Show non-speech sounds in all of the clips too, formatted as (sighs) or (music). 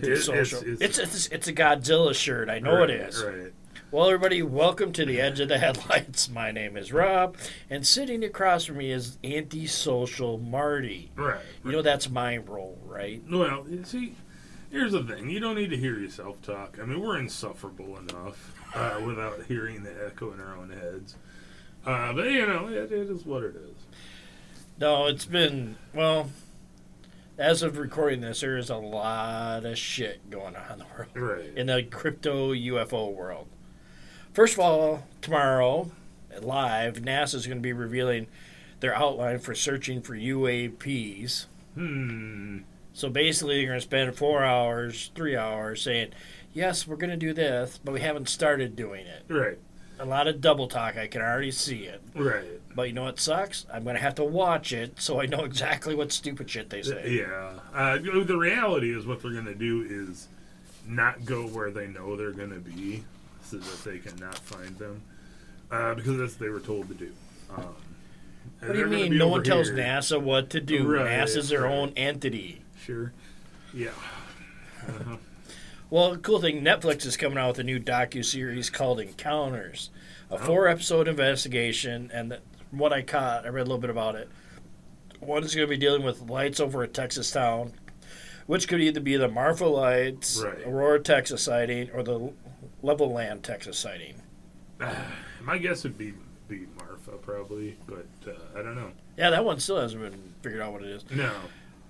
being really It's- it- it's- It's, it's- it's, it's, a Godzilla shirt. I know right, it is. Right. Well, everybody, welcome to the Edge of the (laughs) Headlights. My name is Rob, and sitting across from me is antisocial Marty. Right. You know that's my role, right? Well, see, here's the thing. You don't need to hear yourself talk. I mean, we're insufferable enough uh, without hearing the echo in our own heads. Uh, but, you know, it, it is what it is. No, it's been well. As of recording this, there is a lot of shit going on in the world, Right. in the crypto UFO world. First of all, tomorrow, live, NASA is going to be revealing their outline for searching for UAPs. Hmm. So basically, they're going to spend four hours, three hours saying, yes, we're going to do this, but we haven't started doing it. Right. A lot of double talk. I can already see it. Right. But you know what sucks? I'm going to have to watch it so I know (laughs) exactly what stupid shit they say. Yeah. Uh, the reality is what they're going to do is not go where they know they're going to be so that they cannot find them. Uh, because that's what they were told to do. Um, What do you mean? No one tells here. NASA what to do. Right, NASA's their right. own entity. Sure. Yeah. Uh-huh. Well, cool thing, Netflix is coming out with a new docu series called Encounters, a Oh. four-episode investigation. And from what I caught, I read a little bit about it. One is going to be dealing with lights over a Texas town, which could either be the Marfa Lights, Right. Aurora, Texas sighting, or the Levelland, Texas sighting. My guess would be be Marfa probably, but uh, I don't know. Yeah, that one still hasn't been figured out what it is. No.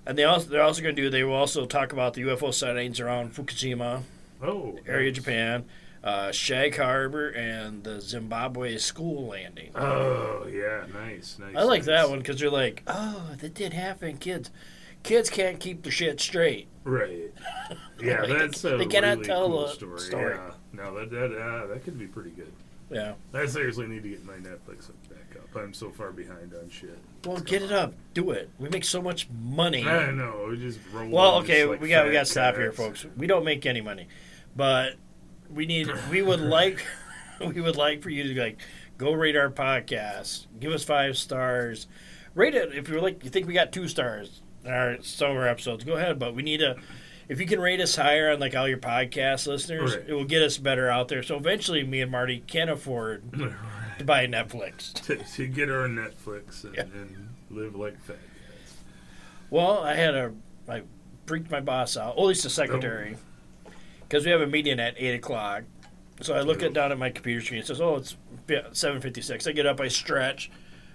And they also they're also going to do. They will also talk about the UFO sightings around Fukushima Oh. area, nice. Japan, uh, Shag Harbor, and the Zimbabwe school landing. Oh yeah, nice, nice. I like nice. that one because they're like, oh, that did happen, kids. Kids can't keep the shit straight. Right. (laughs) Yeah, Like, they- that's a they cannot really tell cool story. story. Yeah. No, that that uh, that could be pretty good. Yeah. I seriously need to get my Netflix back up. I'm so far behind on shit. Well, get it up. Do it. We make so much money. I know. We just roll. Well, okay, just like we got we got to stop here, folks. We don't make any money, but we need. We would (laughs) like. (laughs) We would like for you to like go rate our podcast. Give us five stars. Rate it if you're like you think we got two stars in our some of our episodes. Go ahead, but we need to. If you can rate us higher on like all your podcast listeners, Right. it will get us better out there. So eventually, me and Marty can afford (laughs) to buy Netflix. to, to get our Netflix and, Yeah. and live like fat cats. Well, I had a I freaked my boss out, or at least the secretary, oh. because we have a meeting at eight o'clock. So I look at down at my computer screen. It says, "Oh, it's seven fifty-six. I get up, I stretch,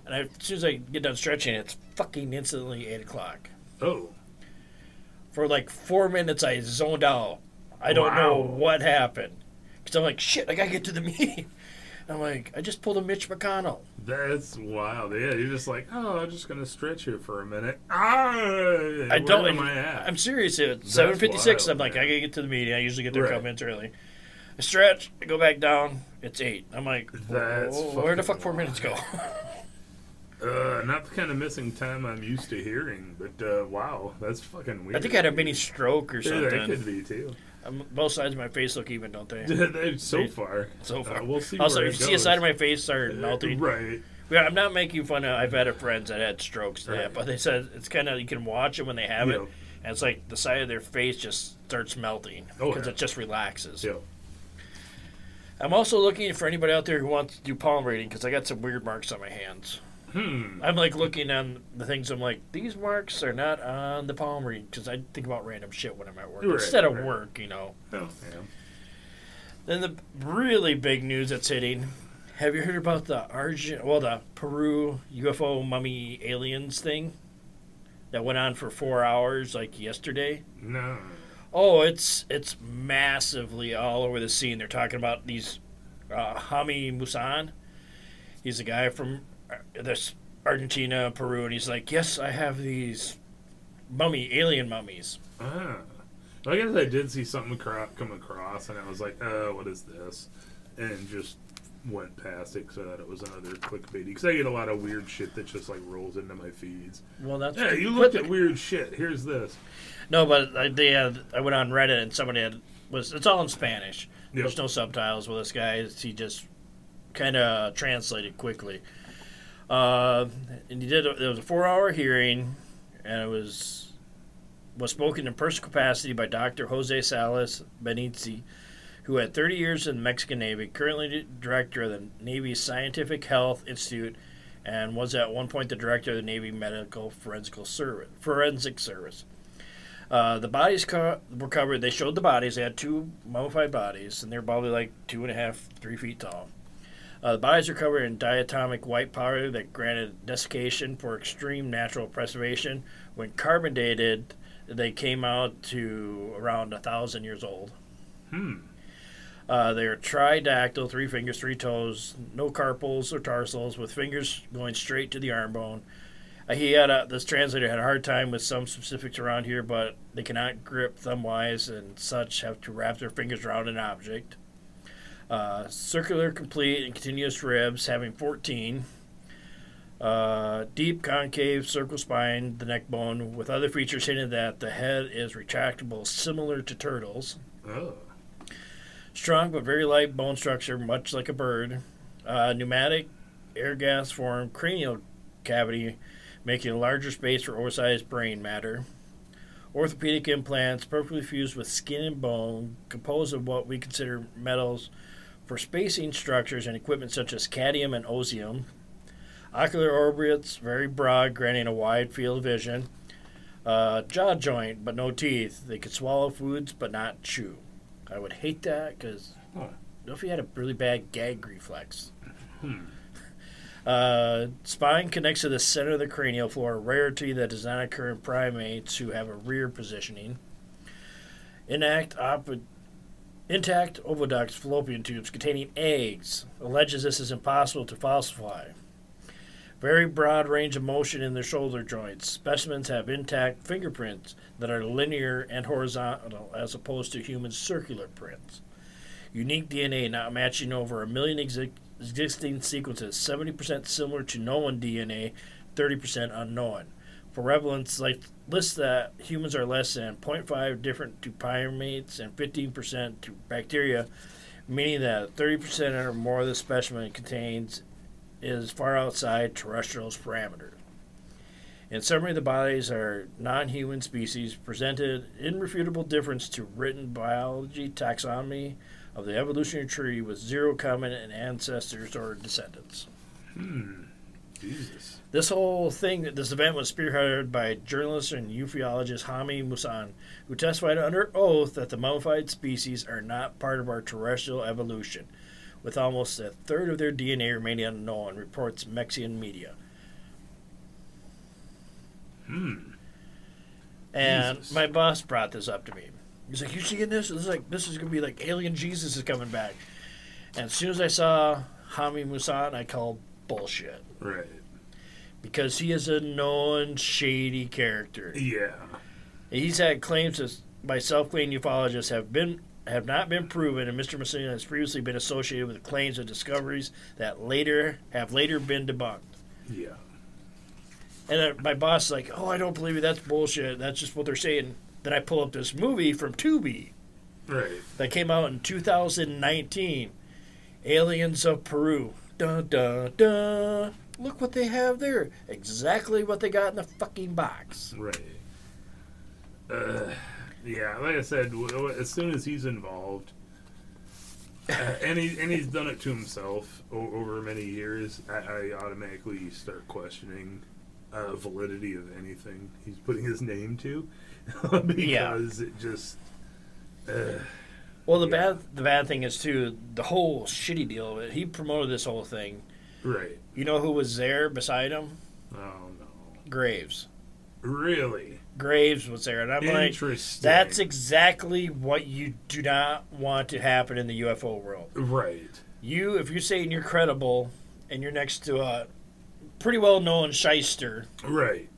and I, as soon as I get done stretching, it's fucking instantly eight o'clock. Oh, For like four minutes, I zoned out. I don't know what happened because I'm like, shit, I gotta get to the (laughs) meeting. I'm like, I just pulled a Mitch McConnell. that's wild. Yeah, you're just like, oh, I'm just gonna stretch here for a minute. Ah, I don't. Am I at? I'm serious. It's seven fifty six. I'm like, man. I gotta get to the meeting. I usually get there a Right. couple minutes early. I stretch. I go back down. It's eight. I'm like, That's where the fuck four minutes go? (laughs) Uh, not the kind of missing time I'm used to hearing, but uh, wow, that's fucking weird. I think I had a mini stroke or something. Yeah, that could be too. Um, both sides of my face look even, don't they? (laughs) They- so They- far, So far. Uh, we'll see. also, if you see a side of my face start Uh, melting, right? Yeah, I'm not making fun of. I've had friends that had strokes, to that, but they said it's kind of you can watch it when they have it, and it's like the side of their face just starts melting Oh, because yeah. it just relaxes. Yeah. I'm also looking for anybody out there who wants to do palm reading because I got some weird marks on my hands. Hmm. I'm like looking on the things. I'm like, these marks are not on the palm reading because I think about random shit when I'm at work Right, instead of right. work, you know. Oh, yeah. Then the really big news that's hitting. Have you heard about the Argent, well, the Peru UFO mummy aliens thing that went on for four hours, like yesterday? No. Oh, it's it's massively all over the scene. They're talking about these uh, Jaime Maussan. He's a guy from this Argentina, Peru, and he's like, "Yes, I have these mummy alien mummies." Ah. I guess I did see something come across, and I was like, "Oh, what is this?" And just went past it because I thought it was another clickbait. Because I get a lot of weird shit that just like rolls into my feeds. Well, that's Yeah, you looked at weird shit. Here's this. No, but I, they had. I went on Reddit and somebody had was. It's all in Spanish. Yep. There's no subtitles with this guy. He just kind of translated quickly. Uh, and he did. A, there was a four-hour hearing. and it was was spoken in personal capacity by Dr. Jose Zalce Benitez, who had 30 years in the Mexican Navy, currently director of the Navy's Scientific Health Institute, and was at one point the director of the Navy Medical Forensic Service. Forensic Service. Uh, the bodies co- were covered. They showed the bodies. They had two mummified bodies, and they're probably like two and a half, three feet tall. Uh, the bodies are covered in diatomic white powder that granted desiccation for extreme natural preservation. When carbon dated, they came out to around a thousand years old. Hmm. Uh, they are tridactyl, three fingers, three toes, no carpals or tarsals, with fingers going straight to the arm bone. Uh, he had a, this translator had a hard time with some specifics around here, but they cannot grip thumb wise and such have to wrap their fingers around an object. Uh, circular, complete, and continuous ribs, having 14. Uh, deep concave circle spine, the neck bone, with other features hinting that the head is retractable, similar to turtles. Oh. Strong but very light bone structure, much like a bird. Uh, pneumatic air gas formed cranial cavity, making a larger space for oversized brain matter. Orthopedic implants, perfectly fused with skin and bone, composed of what we consider metals for spacing structures and equipment such as cadmium and osmium. Ocular orbits, very broad, granting a wide field of vision. Uh, jaw joint, but no teeth. They could swallow foods, but not chew. I would hate that because Huh. what if he had a really bad gag reflex? Hmm. (laughs) Uh, spine connects to the center of the cranial floor, a rarity that does not occur in primates who have a rear positioning. Inact op- intact oviduct fallopian tubes containing eggs alleges this is impossible to falsify. Very broad range of motion in their shoulder joints. Specimens have intact fingerprints that are linear and horizontal as opposed to human circular prints. Unique DNA not matching over a million exi- existing sequences, 70% similar to known DNA, 30% unknown. For prevalence, like lists that humans are less than 0.5 different to primates and 15% to bacteria, meaning that 30% or more of the specimen contains is far outside terrestrial's parameters. In summary, the bodies are non human species, presented irrefutable difference to written biology taxonomy of the evolutionary tree with zero common ancestors or descendants. Hmm. Jesus. This whole thing, this event was spearheaded by journalist and ufologist Jaime Maussan, who testified under oath that the mummified species are not part of our terrestrial evolution, with almost a third of their DNA remaining unknown, reports Mexican media. Hmm. And Jesus. my boss brought this up to me. He's like, "You seeing this? This is like this is gonna be like alien Jesus is coming back." And as soon as I saw Jaime Maussan, I called bullshit Right. Because he is a known shady character. Yeah. He's had claims by self-claimed ufologists have been have not been proven, and Mr. Messina has previously been associated with claims of discoveries that later have later been debunked. Yeah. And uh, my boss is like, "Oh, I don't believe it. That's bullshit. That's just what they're saying." Then I pull up this movie from Tubi Right. that came out in 2019, Aliens of Peru. Dun dun dun. Look what they have there. Exactly what they got in the fucking box. Right. Uh, yeah, like I said, as soon as he's involved, uh, and he and he's done it to himself o- over many years, I, I automatically start questioning uh, validity of anything he's putting his name to, (laughs) because it just. Uh, Well, the Yeah. bad the bad thing is too the whole shitty deal of it. He promoted this whole thing. Right. You know who was there beside him? Oh no. Graves. Really Graves was there, and I'm like, that's exactly what you do not want to happen in the UFO world. right. You, if you're saying you're credible, and you're next to a pretty well known shyster, Right.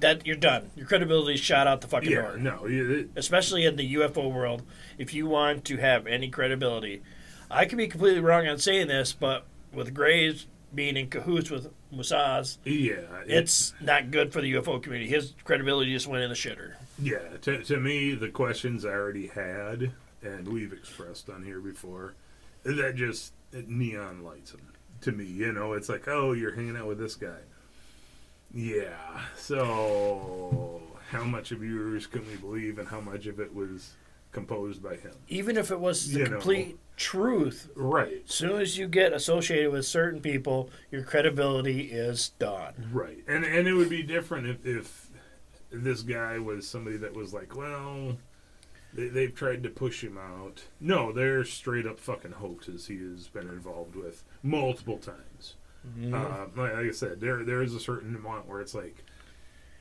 that you're done. Your credibility's shot out the fucking Yeah. door. No. It, especially in the UFO world, if you want to have any credibility. I could be completely wrong on saying this, but with Graves being in cahoots with Maussan, yeah. it- it's not good for the UFO community. His credibility just went in the shitter. Yeah, to, to me, the questions I already had, and we've expressed on here before, that just it neon lights them to me. You know, it's like, oh, you're hanging out with this guy. Yeah. So, how much of yours can we believe, and how much of it was composed by him? Even if it was the You know. Truth, Right. as soon as you get associated with certain people, your credibility is done. Right. And and it would be different if if this guy was somebody that was like, well, they, they've tried to push him out. No, they're straight up fucking hoaxes he has been involved with multiple times. Uh, like, like I said, there there is a certain amount where it's like,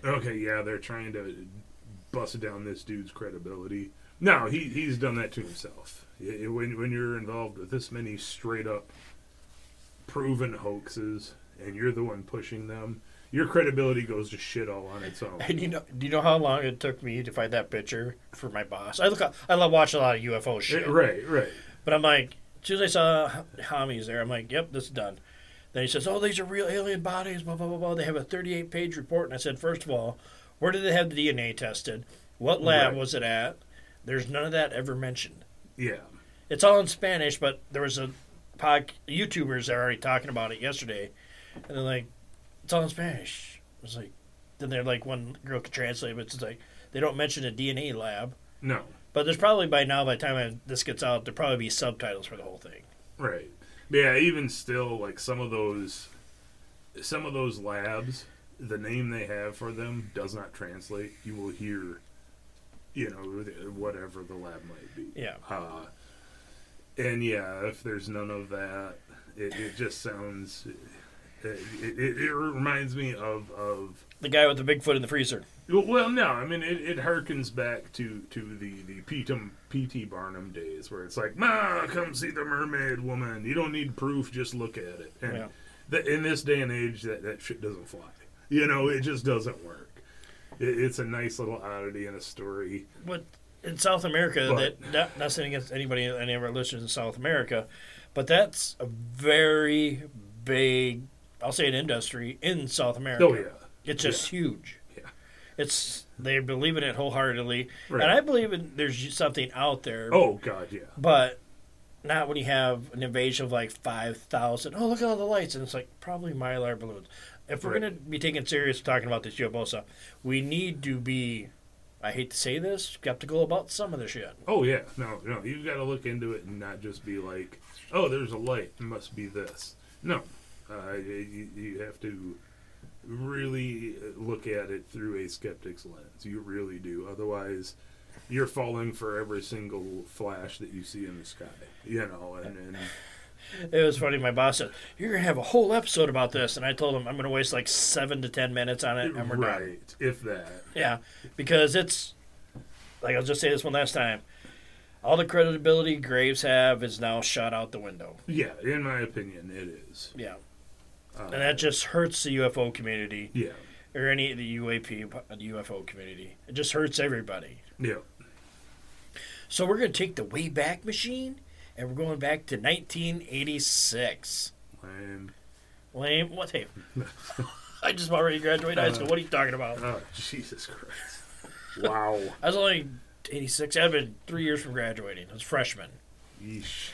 okay, yeah, they're trying to bust down this dude's credibility. No, he he's done that to himself. When when you're involved with this many straight up proven hoaxes, and you're the one pushing them, your credibility goes to shit all on its own. And you know, do you know how long it took me to find that picture for my boss? I look, I love watching a lot of UFO eh, shit. Right, right. But I'm like, as soon as I saw Jaime's there, I'm like, yep, this is done. Then he says, oh, these are real alien bodies, blah, blah, blah, blah. They have a 38 page report. And I said, first of all, where did they have the DNA tested? What lab Right. was it at? There's none of that ever mentioned. Yeah, It's all in Spanish, but there was a pod, YouTubers that were already talking about it yesterday. And they're like, it's all in Spanish. I was like, then they're like, one girl could translate, but it's like, they don't mention a DNA lab. no, But there's probably by now, by the time I, this gets out, there'll probably be subtitles for the whole thing. right. Yeah, even still, like some of those, some of those labs, the name they have for them does not translate. You will hear, you know, whatever the lab might be. Yeah. Uh, and yeah, if there's none of that, it, it just sounds. It, it, it reminds me of of The guy with the big foot in the freezer. Well, no, I mean it, it harkens back to to the the P.T. P.T. Barnum days where it's like, "Ma, come see the mermaid woman. You don't need proof, just look at it." And Yeah. the, in this day and age, that that shit doesn't fly. You know, it just doesn't work. It, it's a nice little oddity in a story. But in South America, But- that not, not saying against anybody, any of our listeners in South America, but that's a very big, I'll say, an industry in South America. Oh yeah, It's just huge. Yeah. It's they believe in it wholeheartedly, Right. and I believe in there's something out there. oh god, yeah, but not when you have an invasion of like five thousand. Oh, look at all the lights, and it's like probably mylar balloons. If we're gonna be taken serious talking about this UFO we need to be. I hate to say this, skeptical about some of the shit. oh yeah. No, no, you've got to look into it and not just be like, "Oh, there's a light. It must be this." No, uh, you, you have to really look at it through a skeptic's lens. You really do. Otherwise, you're falling for every single flash that you see in the sky. You know, and, and It was funny. My boss said, "You're gonna have a whole episode about this," and I told him I'm gonna waste like seven to ten minutes on it, and we're done. right, if that. Yeah, because it's like I'll just say this one last time. All the credibility Graves have is now shot out the window. Yeah, in my opinion, it is. Yeah, Uh, and that just hurts the UFO community yeah, or any of the UAP, the UFO community. It just hurts everybody. yeah. So we're gonna take the Wayback Machine, and we're going back to 1986. And Lame. What? Hey, (laughs) I just already graduated high school. What are you talking about? oh, Jesus Christ! Wow. (laughs) I was only 86. I'd been three years from graduating. I was a freshman. Yeesh.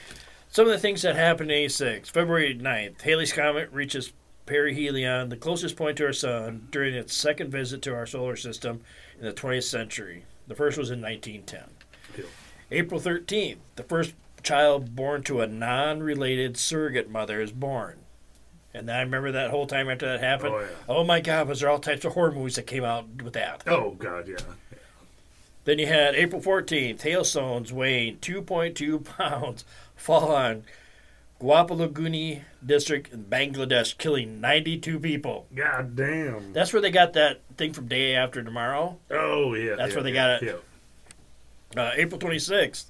Some of the things that happened in 86. February 9th, Halley's Comet reaches perihelion, the closest point to our sun, during its second visit to our solar system in the 20th century. The first was in 1910. Yeah. April 13th, the first child born to a non related surrogate mother is born. And I remember that whole time after that happened. Oh, yeah. Oh my God, was there all types of horror movies that came out with that? Oh God, yeah. Then you had April 14th, hailstones weighing 2.2 (laughs) pounds fall on Gopalganj district in Bangladesh, killing 92 people. God damn. That's where they got that thing from Day After Tomorrow. Oh yeah. That's yeah, where they yeah, got it. Yeah. Uh, April 26th,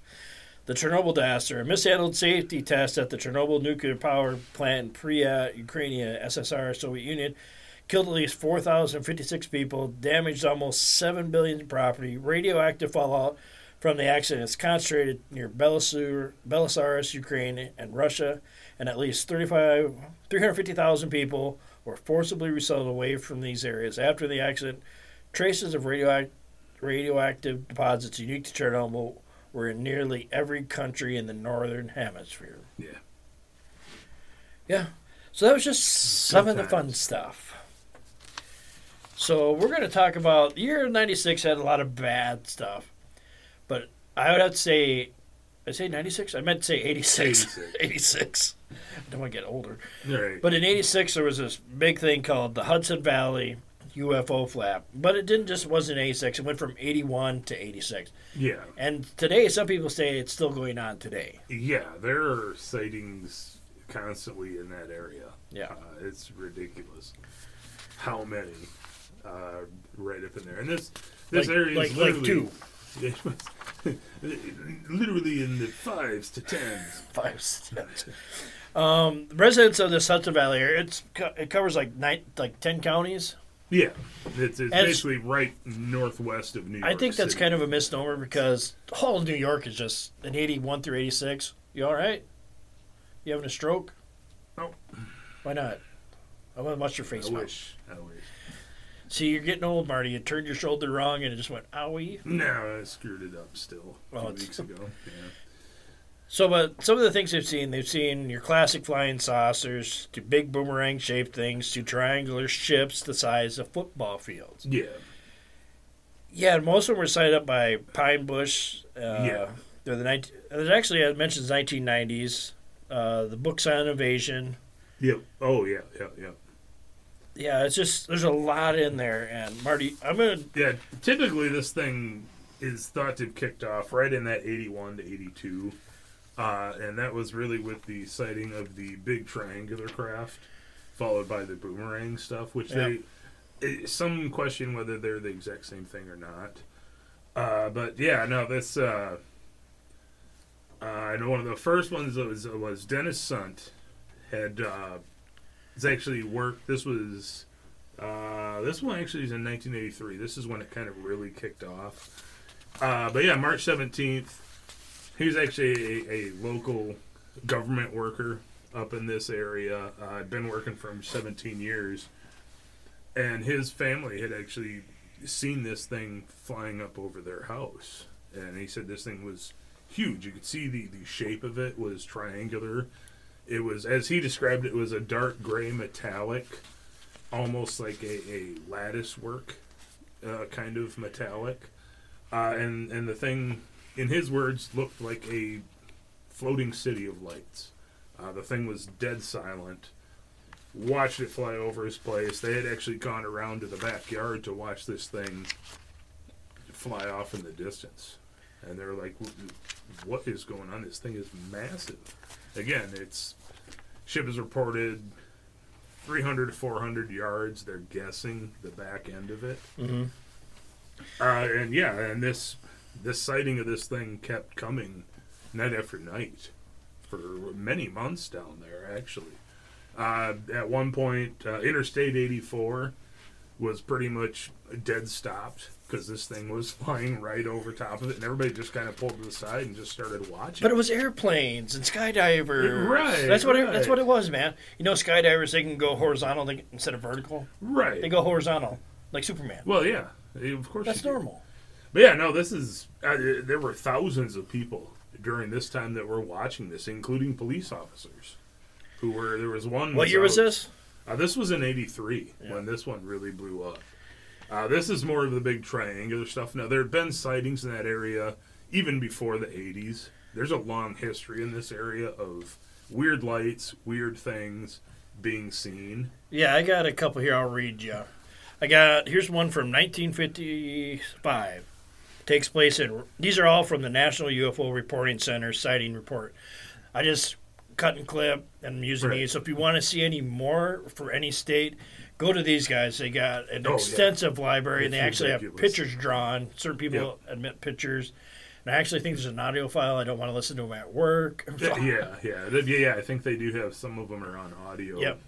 the Chernobyl disaster, a mishandled safety test at the Chernobyl nuclear power plant in Pripyat, Ukraine, SSR, Soviet Union, killed at least 4,056 people, damaged almost 7 billion in property. Radioactive fallout from the accident is concentrated near Belarus, Ukraine, and Russia, and at least 350,000 people were forcibly resettled away from these areas. After the accident, traces of radioactive deposits unique to Chernobyl were in nearly every country in the northern hemisphere. Yeah. Yeah. So that was just some of the fun stuff. So we're going to talk about the year '96 had a lot of bad stuff, but I would have to say, I say '96. I meant to say '86. 86. '86. (laughs) I don't want to get older. Right. But in '86 there was this big thing called the Hudson Valley UFO flap. But it didn't just wasn't '86. It went from '81 to '86. yeah. And today, some people say it's still going on today. Yeah, there are sightings constantly in that area. Yeah. Uh, it's ridiculous how many uh, right up in there. And this this Like- area is like literally two. (laughs) literally in the fives to tens. Five steps. Um, residents of the Hudson Valley area, it's it covers like nine, like ten counties. Yeah, it's, it's basically right northwest of New York. I think that's City. kind of a misnomer because all of New York is just an eighty-one through eighty-six. You all right? You having a stroke? No. Why not? I want to watch your face. I wish. I wish. See, you're getting old, Marty. You turned your shoulder wrong and it just went owie. No, I screwed it up still a Well, it's- weeks ago. Yeah. So, but some of the things they've seen, they've seen your classic flying saucers to big boomerang shaped things to triangular ships the size of football fields. Yeah. Yeah, most of them were signed up by Pine Bush. Uh, Yeah. They're the 19, there's actually, it mentions 1990s. Uh, the books on invasion. Yep. Oh yeah. Yeah. Yeah. Yeah, it's just, there's a lot in there. And Marty, I'm to, Yeah, typically this thing is thought to have kicked off right in that 81 to 82. Uh, and that was really with the sighting of the big triangular craft, followed by the boomerang stuff, which Yep. they. It, some question whether they're the exact same thing or not. Uh, but yeah, no, this. Uh, uh, I know one of the first ones was, was Dennis Sant had. Uh, it's actually worked. This was. Uh, this one actually is in 1983. This is when it kind of really kicked off. Uh, but yeah, March 17th, he was actually a, a local government worker up in this area. Uh, I'd been working for him 17 years. And his family had actually seen this thing flying up over their house. And he said this thing was huge. You could see the, the shape of it was triangular. It was, as he described it, was a dark gray metallic, almost like a, a lattice work uh, kind of metallic. Uh, and, and the thing, in his words, looked like a floating city of lights. Uh, the thing was dead silent. Watched it fly over his place. They had actually gone around to the backyard to watch this thing fly off in the distance. And they're like, what is going on? This thing is massive. Again, it's ship is reported 300 to 400 yards. They're guessing the back end of it. mm-hmm. Uh, and yeah, and this this sighting of this thing kept coming night after night for many months down there. Actually, uh, at one point, uh, Interstate 84 was pretty much dead stopped because this thing was (laughs) flying right over top of it, and everybody just kind of pulled to the side and just started watching. But it was airplanes and skydivers. Right, That's what it, that's what it was, man. You know, skydivers they can go horizontal they, instead of vertical. right. They go horizontal, like Superman. well, yeah, of course. That's normal. But yeah, no, this is. Uh, there were thousands of people during this time that were watching this, including police officers, who were. There was one. What year was this? Uh, this was in '83 Yeah. when this one really blew up. Uh, this is more of the big triangular stuff. Now there had been sightings in that area even before the '80s. There's a long history in this area of weird lights, weird things being seen. Yeah, I got a couple here. I'll read you. I got here's one from 1955. Takes place in. These are all from the National UFO Reporting Center sighting report. I just cut and clip and I'm using Right. these. So if you want to see any more for any state, go to these guys. They got an Oh, yeah. extensive library and they It's actually have pictures drawn. Certain people admit pictures. And I actually think there's an audio file. I don't want to listen to them at work. Yeah, (laughs) yeah, yeah, yeah, yeah. I think they do have some of them are on audio. Yep.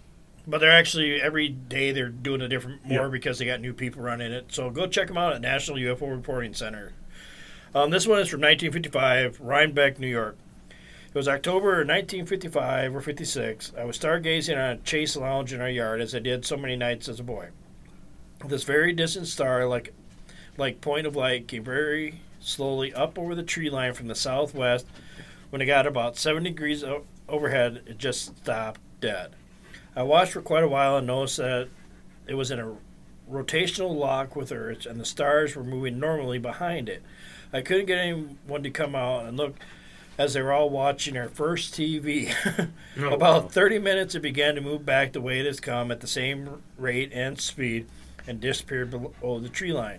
But they're actually every day they're doing a different more Yeah. because they got new people running it. So go check them out at National UFO Reporting Center. Um, this one is from 1955, Rhinebeck, New York. It was October 1955 or 56. I was stargazing on a chase lounge in our yard as I did so many nights as a boy. This very distant star, like like point of light, came very slowly up over the tree line from the southwest. When it got about 7 degrees o- overhead, it just stopped dead. I watched for quite a while and noticed that it was in a rotational lock with Earth, and the stars were moving normally behind it. I couldn't get anyone to come out and look as they were all watching our first TV. (laughs) Oh, About wow. 30 minutes, it began to move back the way it has come at the same rate and speed and disappeared below the tree line.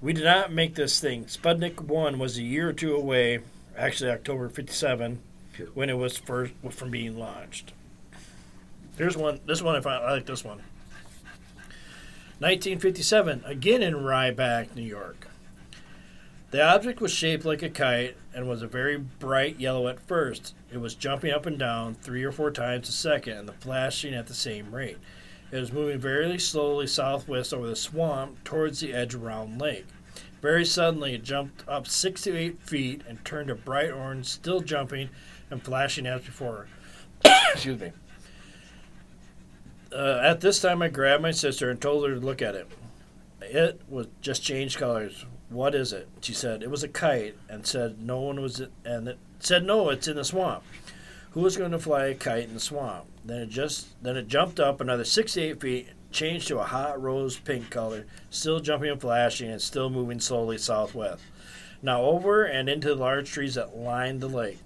We did not make this thing. Sputnik 1 was a year or two away, actually October 57, when it was first from being launched. Here's one. This one I. I like this one. 1957, again in Rhinebeck, New York. The object was shaped like a kite and was a very bright yellow at first. It was jumping up and down three or four times a second and flashing at the same rate. It was moving very slowly southwest over the swamp towards the edge of Round Lake. Very suddenly, it jumped up six to eight feet and turned a bright orange, still jumping and flashing as before. (coughs) Excuse me. Uh, at this time, I grabbed my sister and told her to look at it. It was just changed colors. What is it? She said it was a kite, and said no one was, and it said no, it's in the swamp. Who was going to fly a kite in the swamp? Then it just, then it jumped up another six to eight feet, changed to a hot rose pink color, still jumping and flashing, and still moving slowly southwest. Now over and into the large trees that lined the lake.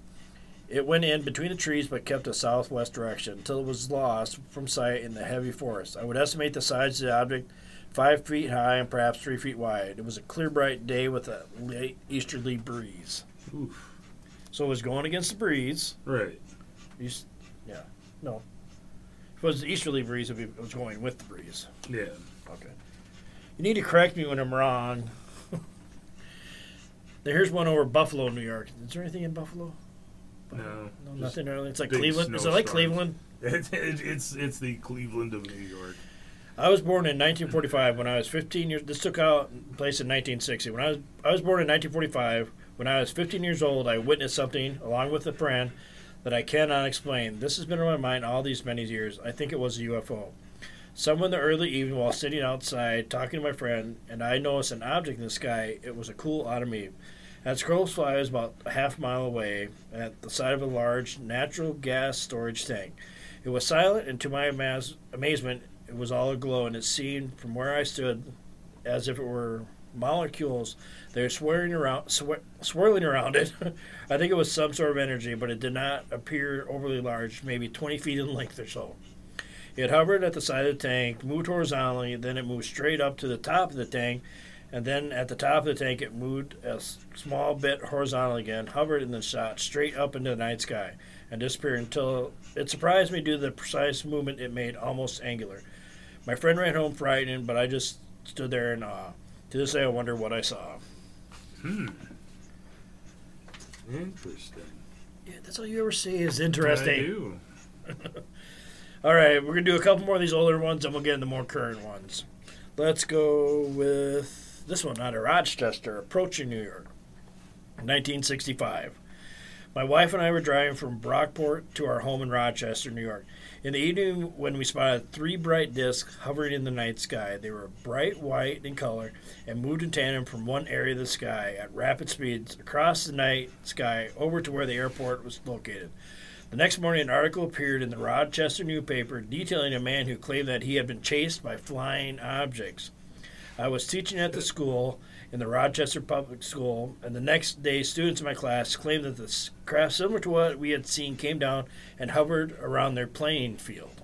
It went in between the trees but kept a southwest direction until it was lost from sight in the heavy forest. I would estimate the size of the object five feet high and perhaps three feet wide. It was a clear, bright day with a late easterly breeze. Oof. So it was going against the breeze. Right. East, yeah, no. If it was the easterly breeze, it was going with the breeze. Yeah. Okay. You need to correct me when I'm wrong. (laughs) Now, Here's one over Buffalo, New York. Is there anything in Buffalo? No. No, nothing early. It's like big Cleveland. Is it like snowstorms. Cleveland? (laughs) It, it, it's it's the Cleveland of New York. I was born in 1945 when I was 15 years. This took out place in 1960. When I was I was born in 1945. When I was 15 years old, I witnessed something along with a friend that I cannot explain. This has been on my mind all these many years. I think it was a UFO. Somewhere in the early evening, while sitting outside talking to my friend, and I noticed an object in the sky. It was a cool autumn eve. As crows fly, was about a half mile away at the side of a large natural gas storage tank. It was silent, and to my amaz- amazement, it was all aglow, and it seemed from where I stood as if it were molecules. They were swirling around, sw- swirling around it. (laughs) I think it was some sort of energy, but it did not appear overly large, maybe 20 feet in length or so. It hovered at the side of the tank, moved horizontally, then it moved straight up to the top of the tank, and then at the top of the tank it moved a small bit horizontally again, hovered, and then shot straight up into the night sky and disappeared until it surprised me due to the precise movement it made, almost angular. My friend ran home frightened, but I just stood there in awe. To this day, I wonder what I saw. Hmm. Interesting. Yeah, that's all you ever see is interesting. I interesting. do. (laughs) All right, we're gonna do a couple more of these older ones, and we'll get into more current ones. Let's go with this one out of Rochester, approaching New York, 1965. My wife and I were driving from Brockport to our home in Rochester, New York. In the evening, when we spotted three bright discs hovering in the night sky, they were bright white in color and moved in tandem from one area of the sky at rapid speeds across the night sky over to where the airport was located. The next morning, an article appeared in the Rochester newspaper detailing a man who claimed that he had been chased by flying objects. I was teaching at the school in the Rochester Public School, and the next day, students in my class claimed that the craft, similar to what we had seen, came down and hovered around their playing field.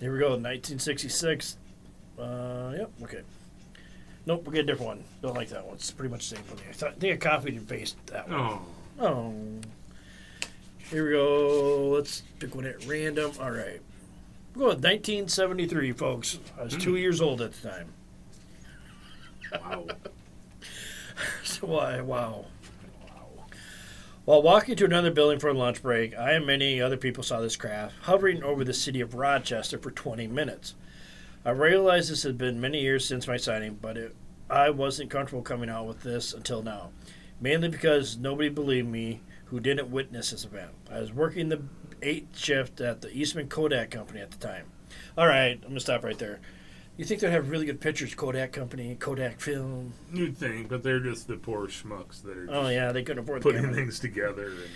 There we go, 1966. Uh, yep, okay. Nope, we'll get a different one. Don't like that one. It's pretty much the same for me. I, thought, I think I copied and pasted that one. Oh. Oh. Here we go. Let's pick one at random. All right. We're going with 1973, folks. I was two hmm. years old at the time. Wow. (laughs) So why? Wow. While walking to another building for a lunch break, I and many other people saw this craft hovering over the city of Rochester for 20 minutes. I realized this had been many years since my sighting, but it, I wasn't comfortable coming out with this until now, mainly because nobody believed me who didn't witness this event. I was working the 8 shift at the Eastman Kodak Company at the time. All right, I'm going to stop right there. You think they'd have really good pictures, Kodak Company, Kodak Film? You'd think, but they're just the poor schmucks that are oh, just Oh, yeah, they couldn't afford the putting camera. things together. And,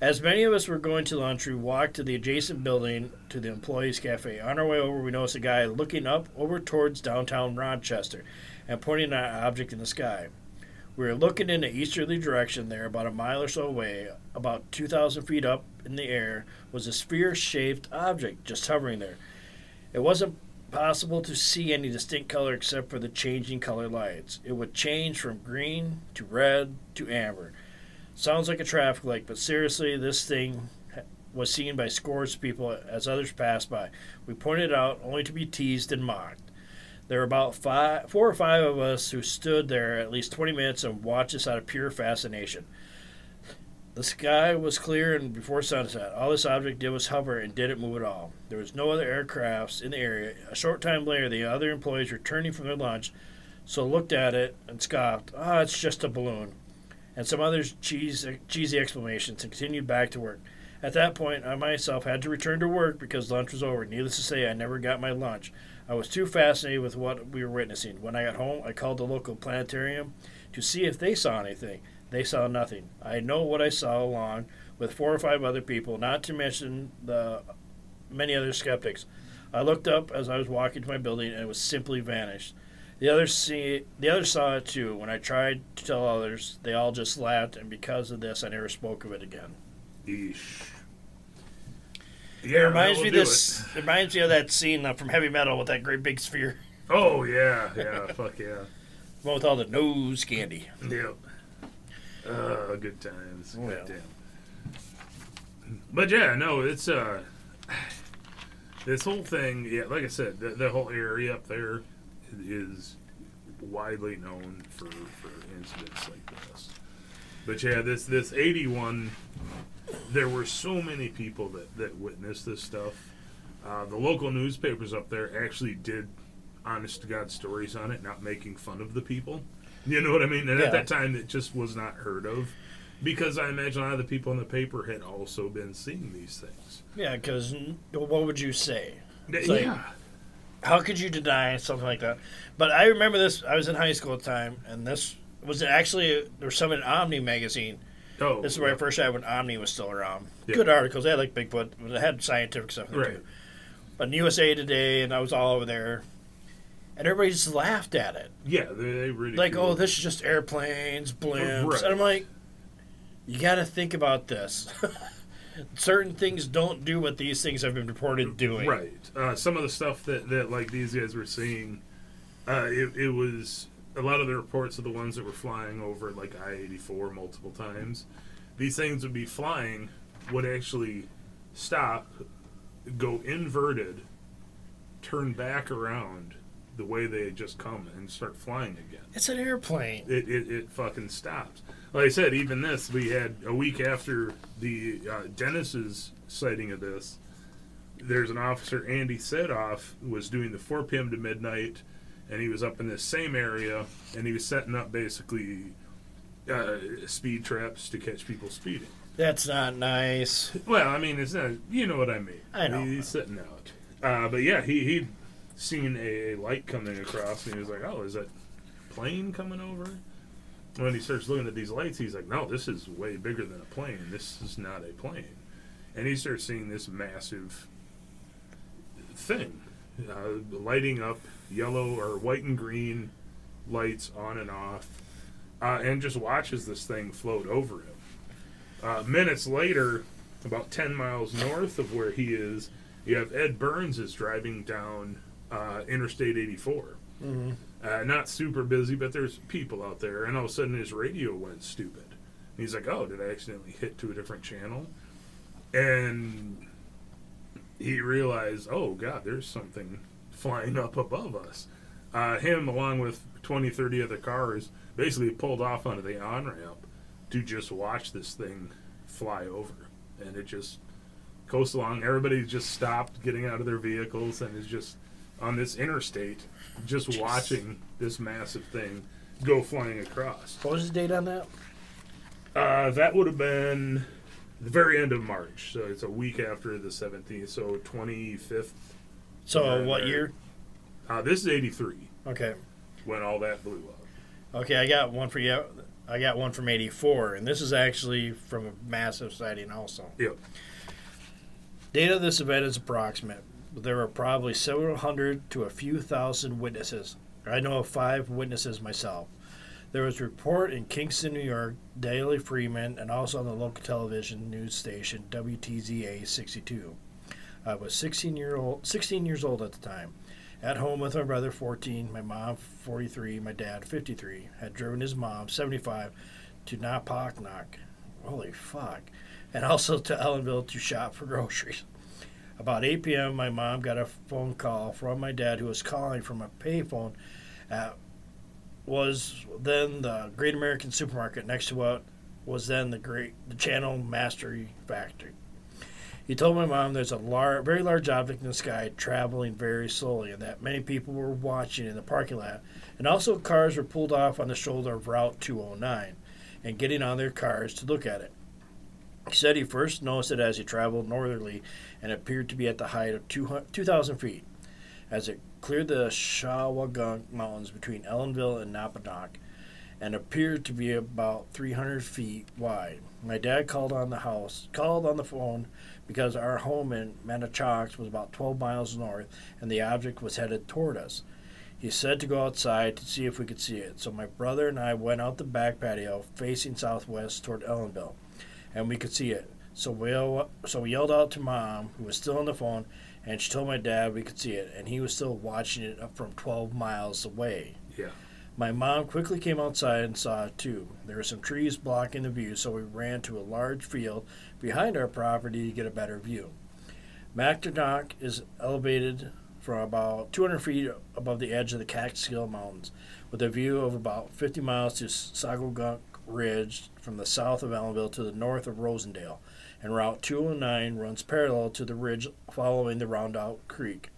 As many of us were going to lunch, we walked to the adjacent building to the employees' cafe. On our way over, we noticed a guy looking up over towards downtown Rochester and pointing at an object in the sky. We were looking in the easterly direction there, about a mile or so away, about 2,000 feet up in the air, was a sphere shaped object just hovering there. It wasn't possible to see any distinct color except for the changing color lights. It would change from green to red to amber. Sounds like a traffic light, but seriously, this thing was seen by scores of people as others passed by. We pointed it out only to be teased and mocked. There were about five, four or five of us who stood there at least 20 minutes and watched this out of pure fascination. The sky was clear and before sunset. All this object did was hover and didn't move at all. There was no other aircrafts in the area. A short time later, the other employees returning from their lunch, so looked at it and scoffed, "Ah, it's just a balloon," and some other cheese, cheesy exclamations, and continued back to work. At that point, I myself had to return to work because lunch was over. Needless to say, I never got my lunch. I was too fascinated with what we were witnessing. When I got home, I called the local planetarium to see if they saw anything. They saw nothing. I know what I saw along with four or five other people, not to mention the many other skeptics. I looked up as I was walking to my building, and it was simply vanished. The others see the others saw it too. When I tried to tell others, they all just laughed, and because of this, I never spoke of it again. Yeesh. it Yeah, reminds me this. It. reminds me of that scene uh, from Heavy Metal with that great big sphere. Oh yeah, yeah, (laughs) fuck yeah, one with all the nose candy. yep. Uh, good times. Well. Goddamn. But yeah, no, it's uh, this whole thing. Yeah, like I said, the, the whole area up there is widely known for for incidents like this. But yeah, this this eighty one, there were so many people that that witnessed this stuff. Uh, the local newspapers up there actually did honest to god stories on it, not making fun of the people. You know what I mean? And Yeah. at that time, it just was not heard of. Because I imagine a lot of the people in the paper had also been seeing these things. Yeah, because what would you say? It's yeah. like- How could you deny something like that? But I remember this. I was in high school at the time, and this was actually there was some in Omni magazine. oh, This is where I first had when Omni was still around. Yeah. Good articles. They had like Bigfoot, but it had scientific stuff Right. too. But in USA Today, and I was all over there, and everybody just laughed at it. Yeah, they, they really Like, oh, this is just airplanes, blimps. Right. And I'm like, you got to think about this. (laughs) Certain things don't do what these things have been reported doing. Right. Uh, some of the stuff that, that like these guys were seeing, uh, it, it was a lot of the reports of the ones that were flying over like I eighty four multiple times. These things would be flying, would actually stop, go inverted, turn back around the way they had just come, and start flying again. It's an airplane. it, it, it fucking stops. Like I said, even this, we had a week after the uh, Dennis's sighting of this. There's an officer, Andy Sedoff, was doing the 4 p.m. to midnight, and he was up in this same area, and he was setting up basically uh, speed traps to catch people speeding. That's not nice. Well, I mean, it's not, you know what I mean. I know. He's sitting out. Uh, but yeah, he, he'd seen a light coming across, and he was like, oh, is that plane coming over? When he starts looking at these lights, he's like, no, this is way bigger than a plane. This is not a plane. And he starts seeing this massive thing uh, lighting up yellow or white and green lights on and off, uh, and just watches this thing float over him. Uh, minutes later, about 10 miles north of where he is, you have Ed Burns is driving down uh, Interstate 84. Mm-hmm. Uh, not super busy, but there's people out there, and all of a sudden his radio went stupid. And he's like, "Oh, did I accidentally hit to a different channel?" And he realized, "Oh God, there's something flying up above us." Uh, him, along with 20, 30 other cars, basically pulled off onto the on ramp to just watch this thing fly over, and it just coast along. Everybody just stopped getting out of their vehicles and is just on this interstate, just Jeez. watching this massive thing go flying across. What was the date on that? Uh, that would have been the very end of March, so it's a week after the 17th, so 25th. So what year? Uh, this is 83 Okay. when all that blew up. Okay, I got one for you. I got one from '84, and this is actually from a massive sighting also. Yep. Date of this event is approximate, there were probably several hundred to a few thousand witnesses. I know of five witnesses myself. There was a report in Kingston, New York, Daily Freeman, and also on the local television news station WTZA 62. I was 16 year old, 16 years old at the time. At home with my brother, 14, my mom, 43, my dad, 53, had driven his mom, 75, to Napanoch. Holy fuck. And also to Ellenville to shop for groceries. About 8 p.m., my mom got a phone call from my dad, who was calling from a payphone at was then the Great American Supermarket next to what was then the Great the Channel Mastery Factory. He told my mom there's a lar- very large object in the sky traveling very slowly, and that many people were watching in the parking lot, and also cars were pulled off on the shoulder of Route 209 and getting on their cars to look at it. He said he first noticed it as he traveled northerly and appeared to be at the height of 2,000 feet. As it cleared the Shawangunk Mountains between Ellenville and Napanoch and appeared to be about 300 feet wide. My dad called on the house, called on the phone because our home in Manitowoc was about 12 miles north and the object was headed toward us. He said to go outside to see if we could see it. So my brother and I went out the back patio facing southwest toward Ellenville, and we could see it. So we, so we yelled out to mom, who was still on the phone, and she told my dad we could see it, and he was still watching it up from 12 miles away. Yeah. My mom quickly came outside and saw it too. There were some trees blocking the view, so we ran to a large field behind our property to get a better view. Macdonock is elevated from about 200 feet above the edge of the Catskill Mountains, with a view of about 50 miles to Shawangunk Ridge from the south of Ellenville to the north of Rosendale and Route 209 runs parallel to the ridge following the Rondout Creek.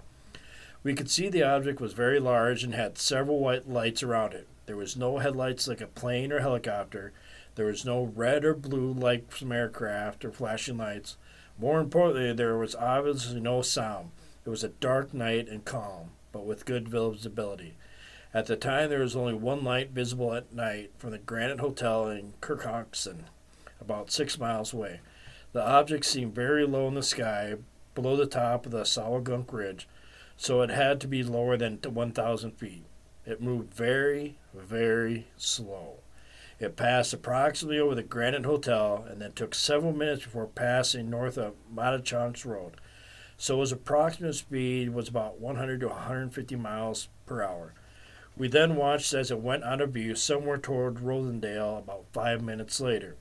We could see the object was very large and had several white lights around it. There was no headlights like a plane or helicopter. There was no red or blue like some aircraft or flashing lights. More importantly, there was obviously no sound. It was a dark night and calm, but with good visibility. At the time, there was only one light visible at night from the Granite Hotel in Kerhonkson, about six miles away. The object seemed very low in the sky, below the top of the Shawangunk Ridge, so it had to be lower than 1,000 feet. It moved very, very slow. It passed approximately over the Granite Hotel and then took several minutes before passing north of Matachonks Road. So its approximate speed was about 100 to 150 miles per hour. We then watched as it went out of view somewhere toward Rosendale about five minutes later.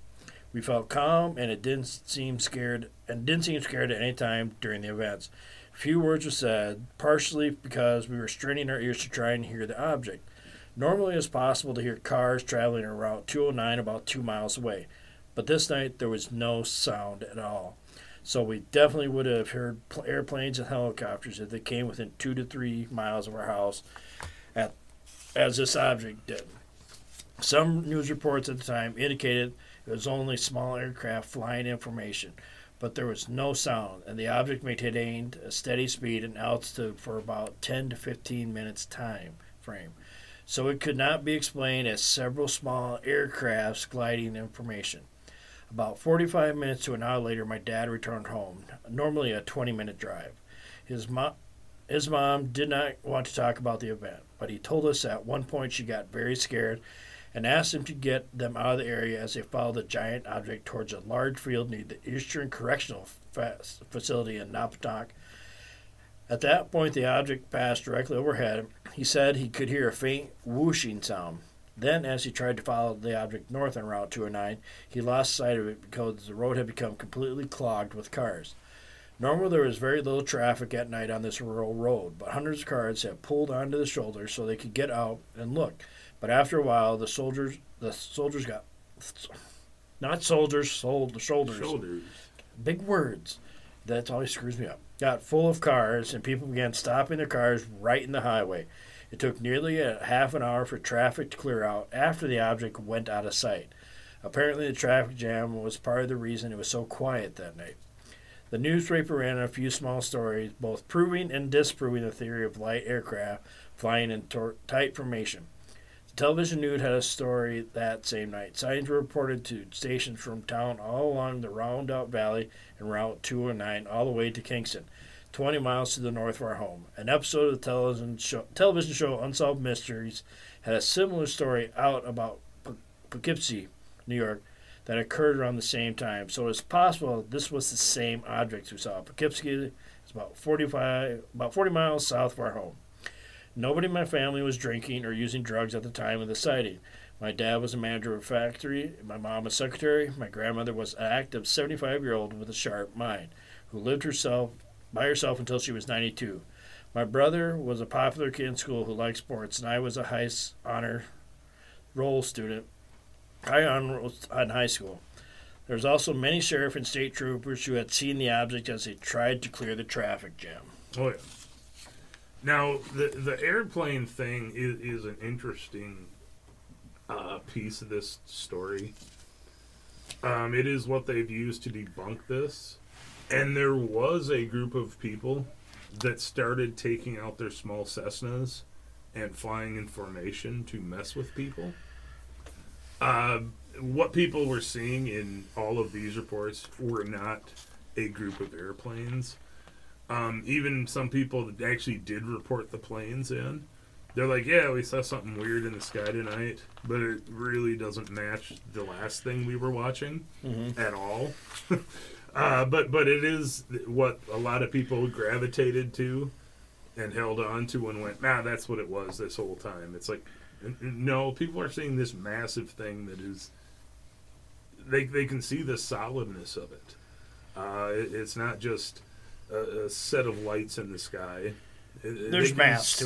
We felt calm, and it didn't seem scared, and didn't seem scared at any time during the events. Few words were said, partially because we were straining our ears to try and hear the object. Normally, it's possible to hear cars traveling on Route 209 about two miles away, but this night there was no sound at all. So we definitely would have heard airplanes and helicopters if they came within two to three miles of our house, as this object did. Some news reports at the time indicated it was only small aircraft flying information, but there was no sound, and the object maintained a steady speed and altitude for about 10 to 15 minutes time frame. So it could not be explained as several small aircrafts gliding information. About 45 minutes to an hour later, my dad returned home, normally a 20 minute drive. His, mo- his mom did not want to talk about the event, but he told us at one point she got very scared and asked him to get them out of the area as they followed the giant object towards a large field near the Eastern Correctional Facility in Napanoch. At that point, the object passed directly overhead. He said he could hear a faint whooshing sound. Then, as he tried to follow the object north on Route 209, he lost sight of it because the road had become completely clogged with cars. Normally, there was very little traffic at night on this rural road, but hundreds of cars had pulled onto the shoulder so they could get out and look. But after a while, the soldiers the soldiers got not soldiers, sold the shoulders. Shoulders. Big words. That always screws me up. Got full of cars, and people began stopping their cars right in the highway. It took nearly a half an hour for traffic to clear out after the object went out of sight. Apparently, the traffic jam was part of the reason it was so quiet that night. The newspaper ran a few small stories, both proving and disproving the theory of light aircraft flying in tor- tight formation The Television News had a story that same night. Sightings were reported to stations from town all along the Rondout Valley and Route 209 all the way to Kingston, 20 miles to the north of our home. An episode of the television show, television show Unsolved Mysteries had a similar story out about Poughkeepsie, New York, that occurred around the same time. So it's possible this was the same object we saw. Poughkeepsie is about 45, about 40 miles south of our home. Nobody in my family was drinking or using drugs at the time of the sighting. My dad was a manager of a factory, my mom a secretary, my grandmother was an active 75 year old with a sharp mind who lived herself by herself until she was 92. My brother was a popular kid in school who liked sports, and I was a high honor roll student, roll in high school. There was also many sheriff and state troopers who had seen the object as they tried to clear the traffic jam. Oh yeah. Now the the airplane thing is, is an interesting uh, piece of this story. Um, it is what they've used to debunk this, and there was a group of people that started taking out their small Cessnas and flying in formation to mess with people. Uh, what people were seeing in all of these reports were not a group of airplanes. Um, even some people that actually did report the planes in, they're like, "Yeah, we saw something weird in the sky tonight, but it really doesn't match the last thing we were watching at all." (laughs) uh, but but it is what a lot of people gravitated to and held on to and went, "Nah, that's what it was this whole time." It's like, no, people are seeing this massive thing that is. They they can see the solidness of it. Uh, it it's not just a, a set of lights in the sky. It- There's mass to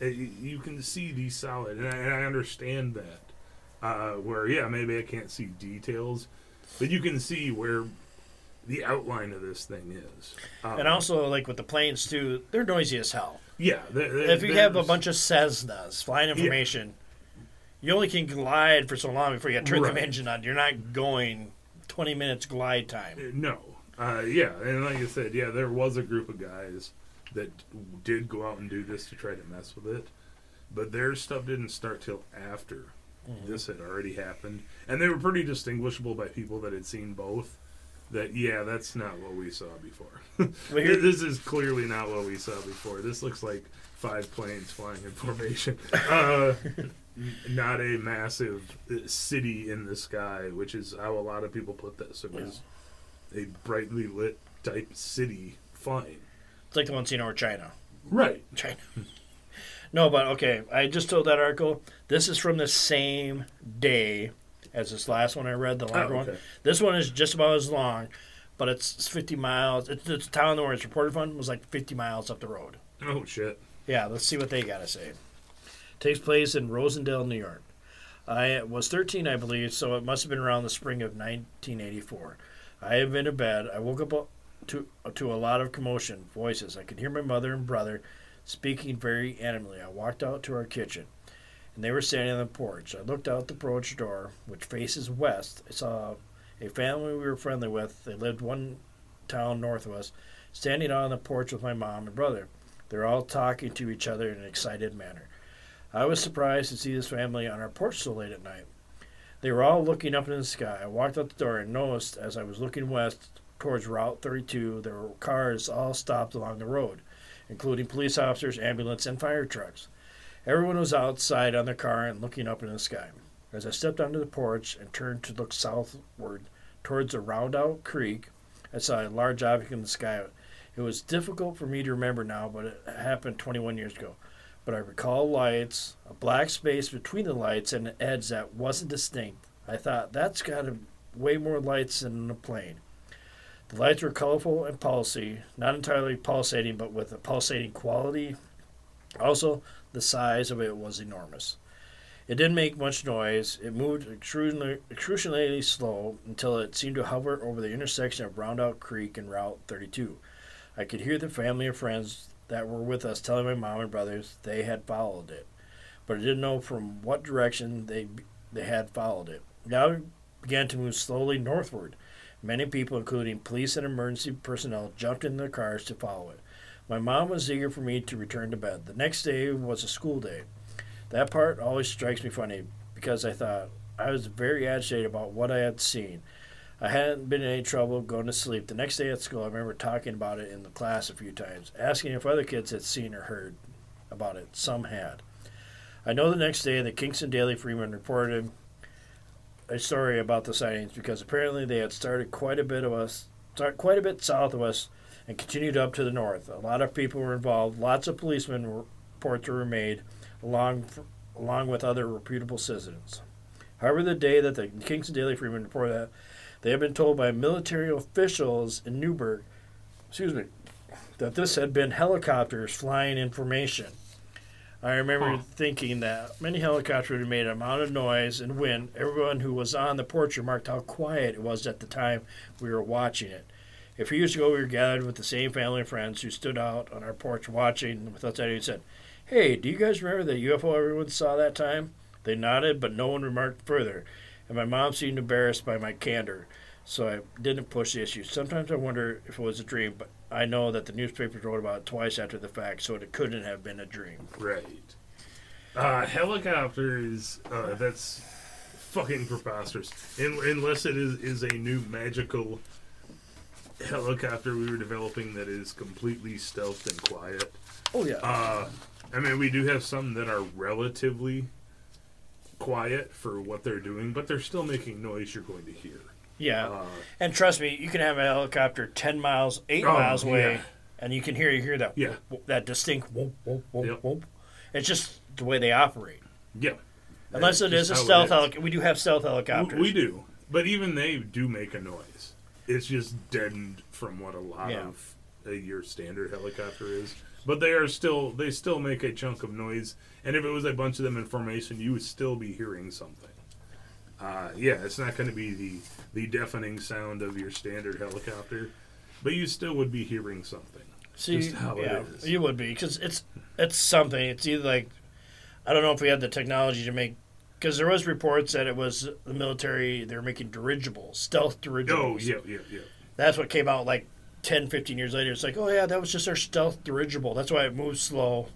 it. You you can see these solid, and I, and I understand that. Uh, where yeah, maybe I can't see details, but you can see where the outline of this thing is. Um, And also, like with the planes too, they're noisy as hell. Yeah, If you have a bunch of Cessnas flying information, you only can glide for so long before you turn the engine on. You're not going 20 minutes glide time. Uh, No. Uh, yeah, and like I said, yeah, there was a group of guys that did go out and do this to try to mess with it, but their stuff didn't start till after this had already happened, and they were pretty distinguishable by people that had seen both. That yeah, that's not what we saw before. (laughs) This is clearly not what we saw before. This looks like five planes flying in formation. (laughs) Uh, not a massive uh, city in the sky, which is how a lot of people put this. It was a brightly lit type city flying. It's like the one seen over China. Right. China. no, but okay. I just told that article. This is from the same day as this last one I read, the longer Oh, one. okay. This one is just about as long, but it's 50 miles. It's, it's a town where it's reported from was like 50 miles up the road. Oh shit. Yeah, let's see what they got to say. Takes place in Rosendale, New York. I was 13, I believe, so it must have been around the spring of 1984. I had been to bed. I woke up to to a lot of commotion, voices. I could hear my mother and brother speaking very animately. I walked out to our kitchen, and they were standing on the porch. I looked out the porch door, which faces west. I saw a family we were friendly with. They lived one town north of us, standing on the porch with my mom and brother. They're all talking to each other in an excited manner. I was surprised to see this family on our porch so late at night. They were all looking up in the sky. I walked out the door and noticed as I was looking west towards Route 32, there were cars all stopped along the road, including police officers, ambulance, and fire trucks. Everyone was outside on their car and looking up in the sky. As I stepped onto the porch and turned to look southward towards the Rondout Creek, I saw a large object in the sky. It was difficult for me to remember now, but it happened 21 years ago. But I recall lights, a black space between the lights, and an edge that wasn't distinct. I thought, that's got way more lights than a plane. The lights were colorful and pulsy, not entirely pulsating, but with a pulsating quality. Also, the size of it was enormous. It didn't make much noise. It moved excruciatingly, slow until it seemed to hover over the intersection of Rondout Creek and Route 32. I could hear the family and friends that were with us telling my mom and brothers they had followed it, but I didn't know from what direction they they had followed it. Now it began to move slowly northward. Many people, including police and emergency personnel, jumped in their cars to follow it. My mom was eager for me to return to bed. The next day was a school day. That part always strikes me funny because I thought I was very agitated about what I had seen. I hadn't been in any trouble going to sleep. The next day at school, I remember talking about it in the class a few times, asking if other kids had seen or heard about it. Some had. I know the next day the Kingston Daily Freeman reported a story about the sightings because apparently they had started quite a bit of us, quite a bit south of us, and continued up to the north. A lot of people were involved. Lots of policemen reports were made, along along with other reputable citizens. However, the day that the Kingston Daily Freeman reported that they had been told by military officials in Newburgh, excuse me, that this had been helicopters flying information. I remember Huh. thinking that many helicopters made an amount of noise and wind. Everyone who was on the porch remarked how quiet it was at the time we were watching it. A few years ago, we were gathered with the same family and friends who stood out on our porch watching without us and said, Hey, do you guys remember the UFO everyone saw that time? They nodded, but no one remarked further, and my mom seemed embarrassed by my candor, so I didn't push the issue. Sometimes I wonder if it was a dream, but I know that the newspapers wrote about it twice after the fact, so it couldn't have been a dream. Right. Uh, helicopters. Uh, that's fucking preposterous. In, unless it is, is a new magical helicopter we were developing that is completely stealth and quiet. Oh yeah. Uh, I mean, we do have some that are relatively quiet for what they're doing, but they're still making noise you're going to hear. yeah. Uh, and trust me, you can have a helicopter ten miles, eight Oh, miles away, yeah. and you can hear you hear that Yeah. that distinct whoop whoop whoop Yep. whoop. It's just the way they operate. yeah. Unless it is a stealth helicopter, we do have stealth helicopters. We do, but even they do make a noise. It's just deadened from what a lot Yeah. of a, your standard helicopter is. But they are still they still make a chunk of noise, and if it was a bunch of them in formation, you would still be hearing something. Uh, yeah, it's not going to be the the deafening sound of your standard helicopter, but you still would be hearing something. See, just how it yeah, is. you would be because it's it's something. It's either like I don't know if we had the technology to make because there was reports that it was the military they were making dirigibles, stealth dirigibles. Oh yeah, yeah, yeah. That's what came out like 10, 15 years later. It's like, oh yeah, that was just our stealth dirigible. That's why it moves slow.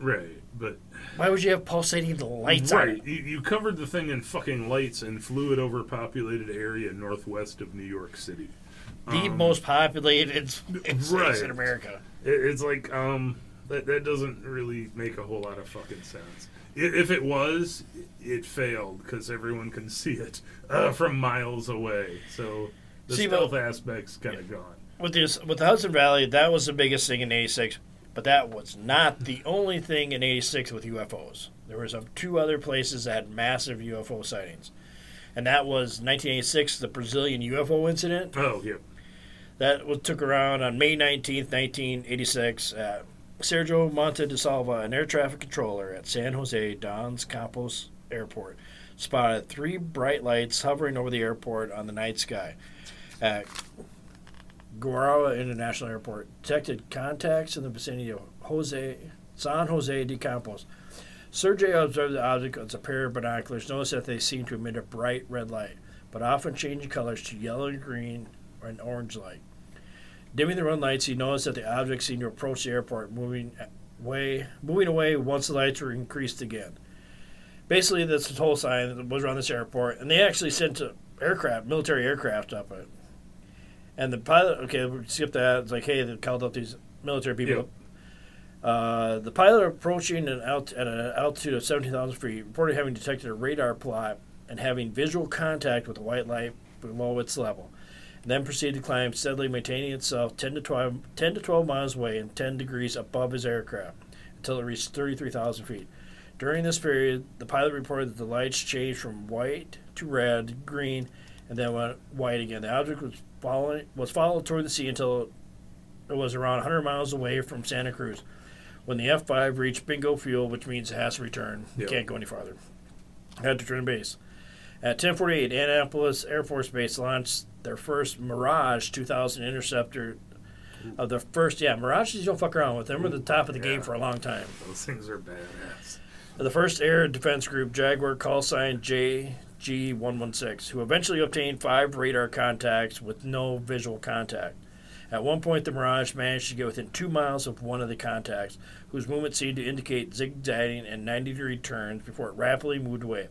Right, but Why would you have pulsating lights on right, it? you, you covered the thing in fucking lights and flew it over a populated area northwest of New York City. The Um, most populated (laughs) states right. in America. It, it's like um that that doesn't really make a whole lot of fucking sense. If it was, it failed because everyone can see it uh, from miles away. So the See, but- stealth aspect's kind of gone. with this with the Hudson Valley, that was the biggest thing in '86, but that was not the only thing in '86 with UFOs. There was um, two other places that had massive UFO sightings, and that was 1986, the Brazilian UFO incident Oh yeah, that was, took around on May 19th, 1986. At Sergio Monte de Salva, an air traffic controller at San Jose Dons Campos Airport, spotted three bright lights hovering over the airport on the night sky. At Guarulhos International Airport, detected contacts in the vicinity of Jose San Jose de Campos. Sergio observed the object with a pair of binoculars. Noticed that they seemed to emit a bright red light, but often changing colors to yellow and green or an orange light. Dimming the run lights, he noticed that the object seemed to approach the airport, moving away, moving away once the lights were increased again. Basically, that's the toll sign that was around this airport, and they actually sent a aircraft, military aircraft, up it. And the pilot, okay, we skip that. It's like, hey, they called up these military people. Yep. Uh, the pilot approaching an alt- at an altitude of 17,000 feet reported having detected a radar plot and having visual contact with a white light below its level. Then proceeded to climb steadily, maintaining itself 10 to 12, 10 to 12 miles away and 10 degrees above his aircraft until it reached 33,000 feet. During this period, the pilot reported that the lights changed from white to red, green, and then went white again. The object was following was followed toward the sea until it was around 100 miles away from Santa Cruz. When the F5 reached bingo fuel, which means it has to return, Yep. can't go any farther. Had to return to base. At 10:48, Anápolis Air Force Base launched their first Mirage 2000 interceptor. Uh, of the first, yeah, Mirages you don't fuck around with. Them were the top of the game for a long time. those things are badass. The first air defense group, Jaguar call sign JG116, who eventually obtained five radar contacts with no visual contact. At one point, the Mirage managed to get within two miles of one of the contacts, whose movement seemed to indicate zigzagging and 90 degree turns before it rapidly moved away.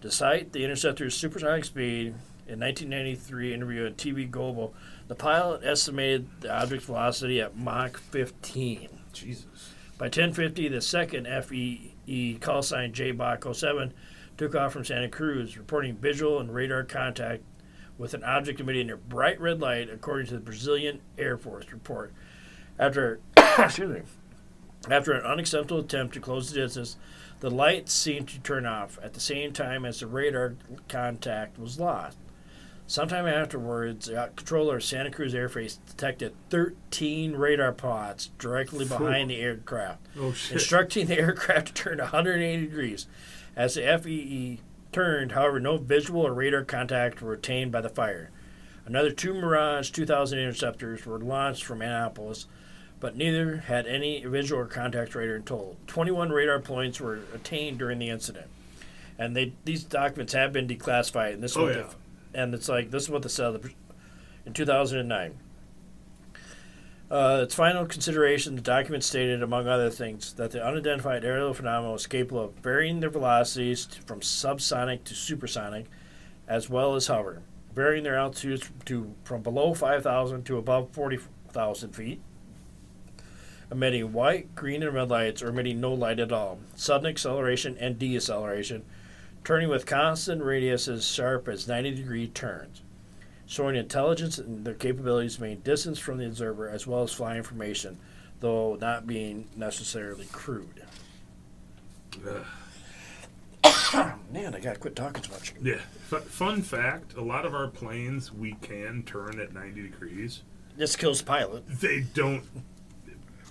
Despite the interceptor's supersonic speed, in 1993 interview on TV Global, the pilot estimated the object's velocity at Mach 15. Jesus. By 1050, the second FEE call sign J Bach 07 took off from Santa Cruz, reporting visual and radar contact with an object emitting a bright red light, according to the Brazilian Air Force report. After, (coughs) excuse me, after an unacceptable attempt to close the distance, the light seemed to turn off at the same time as the radar contact was lost. Sometime afterwards, the controller of Santa Cruz Airface detected 13 radar pods directly behind the aircraft, Oh instructing the (laughs) aircraft to turn 180 degrees. As the FEE turned, however, no visual or radar contact were attained by the fire. Another two Mirage 2000 interceptors were launched from Anápolis, but neither had any visual or contact radar in total. 21 radar points were attained during the incident. And they these documents have been declassified, and this Oh, one yeah. And it's like this is what they said in 2009. Uh, its final consideration, the document stated, among other things, that the unidentified aerial phenomena was capable of varying their velocities t- from subsonic to supersonic, as well as hover, varying their altitudes to from below 5,000 to above 40,000 feet, emitting white, green, and red lights, or emitting no light at all, sudden acceleration and deceleration, turning with constant radius as sharp as 90 degree turns, showing intelligence and their capabilities to maintain distance from the observer as well as fly information, though not being necessarily crude. (coughs) Man, I gotta quit talking so much. Yeah. F- fun fact: a lot of our planes we can turn at 90 degrees. This kills the pilot. They don't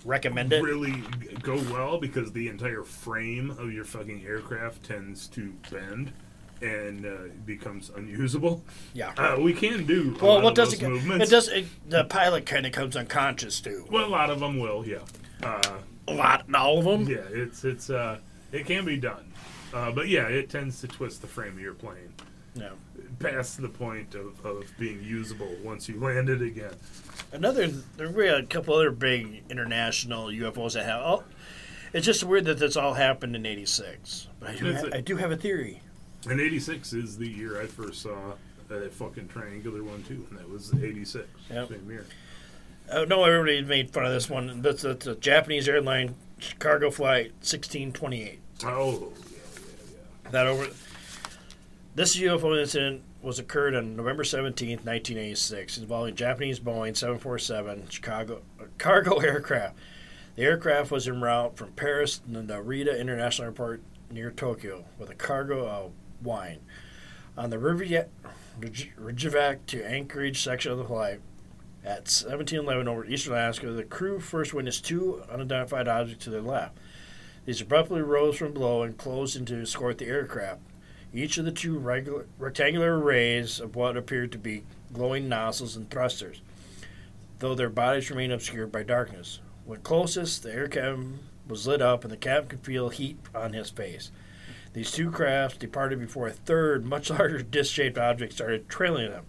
Recommend it. really go well because the entire frame of your fucking aircraft tends to bend and uh, becomes unusable. Yeah. Uh, we can do well, what does it? get- movements. It does. It, the pilot kind of comes unconscious too. Well, a lot of them will, yeah. Uh, A lot, not all of them. yeah, it's it's uh, it can be done, uh, but yeah, it tends to twist the frame of your plane No. past the point of, of being usable once you land it again. Another, there were a couple other big international UFOs that have. Oh, it's just weird that this all happened in '86. But I do, ha-? I do have a theory. And '86 is the year I first saw a fucking triangular one too, and that was '86. Yep. Same year. Oh, I know everybody made fun of this one. That's a, a Japanese airline cargo flight 1628. Oh, yeah, yeah, yeah, That over. This UFO incident was occurred on November 17th, 1986, involving Japanese Boeing 747 Chicago uh, cargo (laughs) aircraft. The aircraft was en route from Paris to Narita International Airport near Tokyo with a cargo of wine. On the Riviera- Reykjavik to Anchorage section of the flight, at 1711 over eastern Alaska, the crew first witnessed two unidentified objects to their left. These abruptly rose from below and closed in to escort the aircraft. Each of the two regular, rectangular arrays of what appeared to be glowing nozzles and thrusters, though their bodies remained obscured by darkness. When closest, the air cabin was lit up and the captain could feel heat on his face. These two crafts departed before a third, much (laughs) larger disc shaped object started trailing them.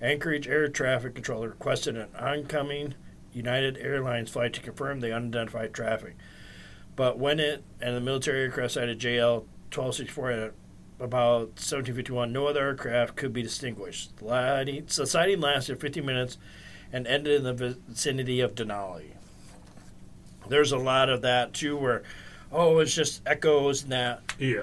Anchorage Air Traffic Controller requested an oncoming United Airlines flight to confirm the unidentified traffic. But when it and the military aircraft sighted JL 1264 at about 1751, no other aircraft could be distinguished. The lighting- the sighting lasted 50 minutes and ended in the vicinity of Denali. There's a lot of that too, where, oh, it's just echoes and that. yeah. yeah.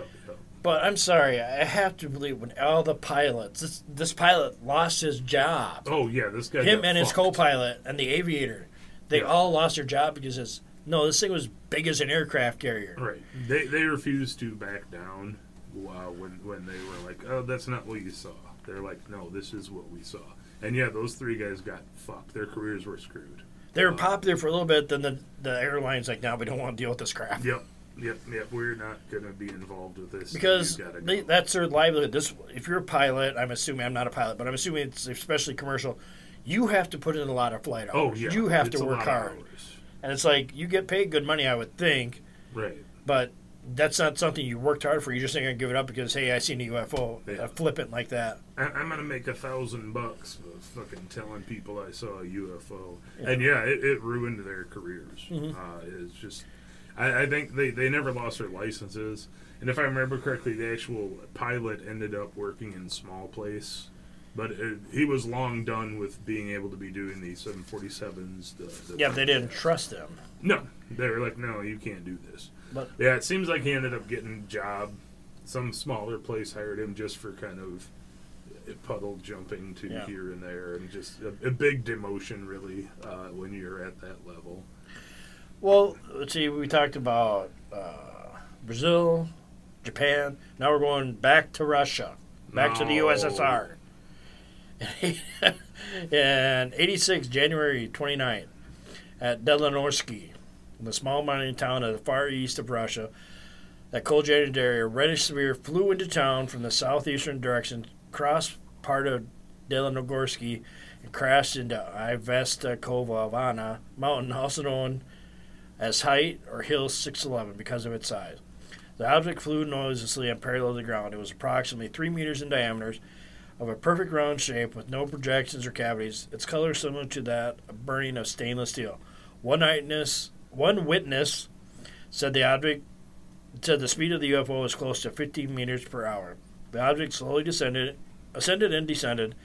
But I'm sorry, I have to believe when all the pilots, this, this pilot lost his job. Oh yeah, this guy. Him and his co-pilot and the aviator, they Yeah. all lost their job because it's, no, this thing was big as an aircraft carrier. Right. They they refused to back down. Wow. When when they were like, oh, that's not what you saw. They're like, no, this is what we saw. And yeah, those three guys got fucked. Their careers were screwed. They were Uh, popular for a little bit, then the, the airline's like, no, we don't want to deal with this crap. Yep. Yep. Yep. We're not gonna be involved with this. Because You gotta they, go. that's their livelihood. This, if you're a pilot, I'm assuming I'm not a pilot, but I'm assuming it's especially commercial. You have to put in a lot of flight hours. oh yeah. you have it's to work hard, and it's like you get paid good money, I would think, Right. but that's not something you worked hard for. You're just ain't gonna give it up because hey, I seen a UFO. Yeah. Flippant like that. I, I'm gonna make a thousand bucks for fucking telling people I saw a UFO, Yeah. and yeah, it, it ruined their careers. Mhm. Uh, it's just, I, I think they they never lost their licenses, and if I remember correctly, the actual pilot ended up working in small place, but it, he was long done with being able to be doing the 747s. The, the Yeah, they didn't trust them. No, they were like, no, you can't do this. But Yeah, it seems like he ended up getting a job. Some smaller place hired him just for kind of puddle jumping to Yeah. here and there, and just a, a big demotion, really, uh, when you're at that level. well, let's see. We talked about uh, Brazil, Japan. Now we're going back to Russia, back to the USSR. in (laughs) 86, January 29th, at Delanorsky, in the small mining town of the far east of Russia, that cold January day, a reddish sphere flew into town from the southeastern direction, crossed part of Delanogorsky, and crashed into Ivestakovana mountain, also known as height or hill 611 because of its size. The object flew noiselessly and parallel to the ground. It was approximately three meters in diameter, of a perfect round shape with no projections or cavities. Its color similar to that of burning of stainless steel. One witness, one witness said the object said the speed of the UFO was close to 15 meters per hour. The object slowly descended, ascended and descended,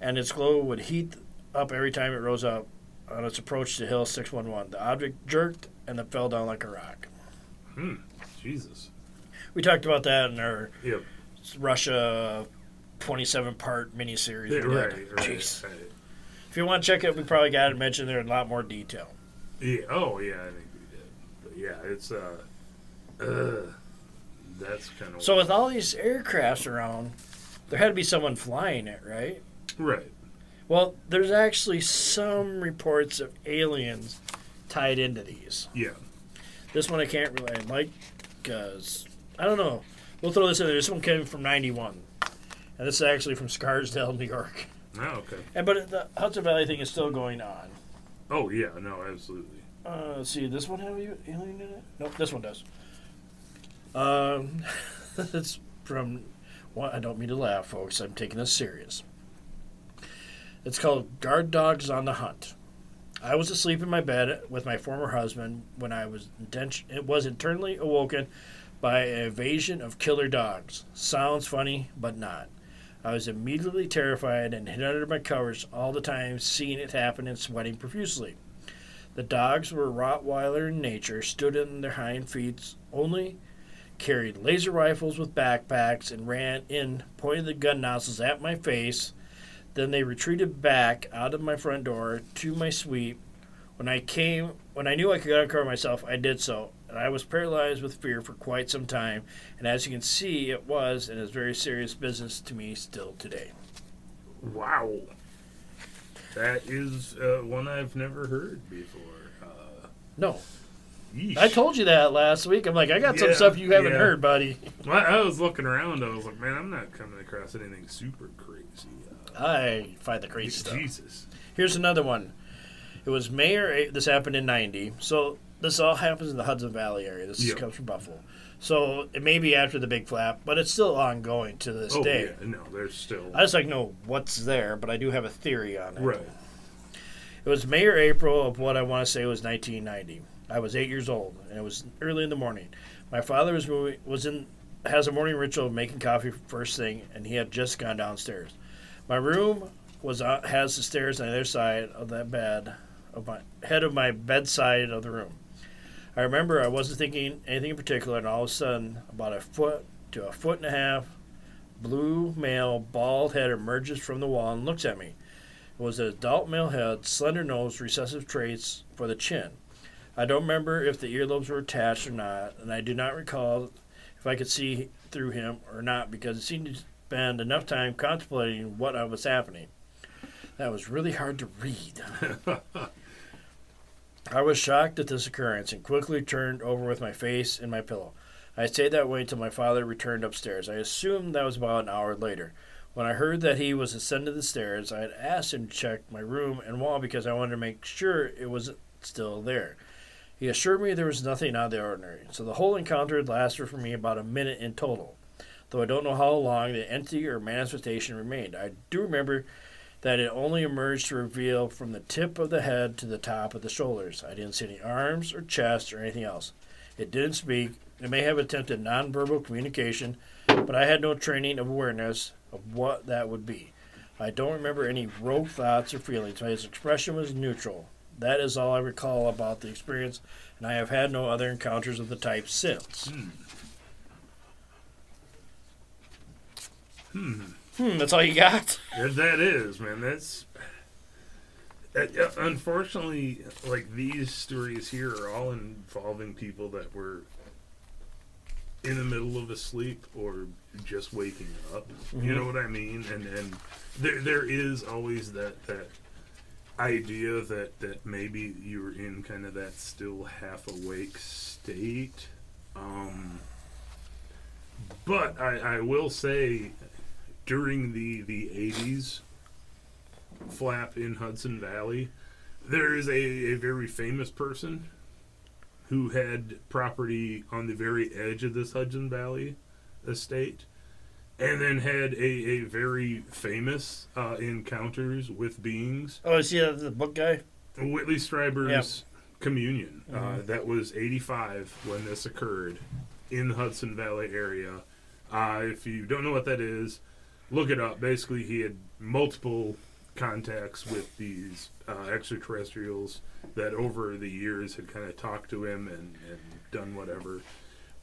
and its glow would heat up every time it rose up on its approach to Hill 611. The object jerked and then fell down like a rock. Hmm. Jesus. We talked about that in our Yep. Russia 27 part miniseries. Yeah, right. Right. Jeez. right. If you want to check it, we probably got it mentioned there in a lot more detail. Yeah. Oh, yeah. I think we did. But yeah, it's uh, uh that's kind of So with all these aircrafts around, there had to be someone flying it, right? right. Well, there's actually some reports of aliens tied into these. Yeah. This one I can't really like because I don't know. We'll throw this in there. This one came from '91, and this is actually from Scarsdale, New York. Oh, okay. And but the Hudson Valley thing is still going on. Oh, yeah. No, absolutely. Uh, let's see, this one have you alien in it? Nope, this one does. Um, (laughs) it's from. Well, I don't mean to laugh, folks. I'm taking this serious. It's called Guard Dogs on the Hunt. I was asleep in my bed with my former husband when I was it was internally awoken by an invasion of killer dogs. Sounds funny, but not. I was immediately terrified and hid under my covers all the time, seeing it happen and sweating profusely. The dogs were Rottweiler in nature, stood on their hind feet only, carried laser rifles with backpacks, and ran in, pointing the gun nozzles at my face. Then they retreated back out of my front door to my suite. When I came, when I knew I could uncover myself, I did so, and I was paralyzed with fear for quite some time. And as you can see, it was and is very serious business to me still today. Wow. That is uh, one I've never heard before. Uh, No, yeesh. I told you that last week. I'm like, I got some stuff you haven't yeah. heard, buddy. Well, I was looking around. I was like, man, I'm not coming across anything super crazy. Uh, I find the crazy stuff. Jesus. Here's another one. It was May or this happened in '90. So this all happens in the Hudson Valley area. This Yeah. comes from Buffalo. So it may be after the big flap, but it's still ongoing to this Oh, day. yeah. No, there's still. I just like know what's there, but I do have a theory on it. right. It was May or April of what I want to say was 1990. I was eight years old, and it was early in the morning. My father was moving, was in has a morning ritual of making coffee first thing, and he had just gone downstairs. My room was uh, has the stairs on the other side of that bed, of my head of my bedside of the room. I remember I wasn't thinking anything in particular, and all of a sudden, about a foot to a foot and a half, blue male, bald head emerges from the wall and looks at me. It was an adult male head, slender nose, recessive traits for the chin. I don't remember if the earlobes were attached or not, and I do not recall if I could see through him or not because it seemed to spend enough time contemplating what was happening. That was really hard to read. (laughs) I was shocked at this occurrence and quickly turned over with my face in my pillow. I stayed that way until my father returned upstairs. I assumed that was about an hour later. When I heard that he was ascending the stairs, I had asked him to check my room and wall because I wanted to make sure it was still there. He assured me there was nothing out of the ordinary, so the whole encounter had lasted for me about a minute in total. Though I don't know how long the entity or manifestation remained, I do remember that it only emerged to reveal from the tip of the head to the top of the shoulders. I didn't see any arms or chest or anything else. It didn't speak. It may have attempted nonverbal communication, but I had no training of awareness of what that would be. I don't remember any rogue thoughts or feelings. His expression was neutral. That is all I recall about the experience, and I have had no other encounters of the type since. Hmm. Hmm, that's all you got? Yeah, that is, man. That's uh, uh, unfortunately like these stories here are all involving people that were in the middle of a sleep or just waking up. You know what I mean? And and there there is always that that idea that that maybe you're in kind of that still half awake state. Um, but I, I will say during the the 80s flap in Hudson Valley, there is a, a very famous person who had property on the very edge of this Hudson Valley estate and then had a, a very famous uh, encounters with beings. Oh, is he uh, the book guy? Whitley Strieber's communion. Uh, Mhm. that was 85 when this occurred in the Hudson Valley area. Uh, if you don't know what that is, look it up. Basically, he had multiple contacts with these uh, extraterrestrials that over the years had kind of talked to him and, and done whatever.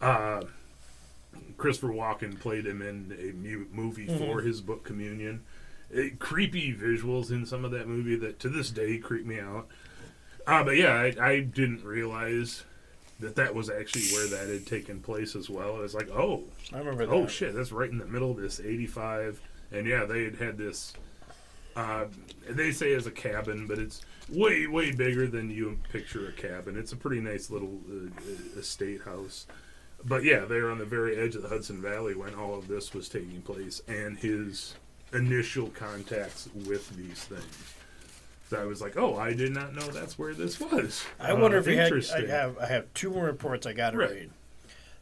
Uh, Christopher Walken played him in a mu- movie for his book Communion. Uh, creepy visuals in some of that movie that to this day creep me out. Uh, but yeah, I, I didn't realize that that was actually where that had taken place as well. It was like, oh, I remember that. oh shit, that's right in the middle of this 85. And yeah, they had had this, uh, they say it's a cabin, but it's way, way bigger than you picture a cabin. It's a pretty nice little uh, estate house. But yeah, they're on the very edge of the Hudson Valley when all of this was taking place, and his initial contacts with these things. I was like, oh, I did not know that's where this was. I wonder Uh, if you had. I have. I have two more reports I got to Right. read.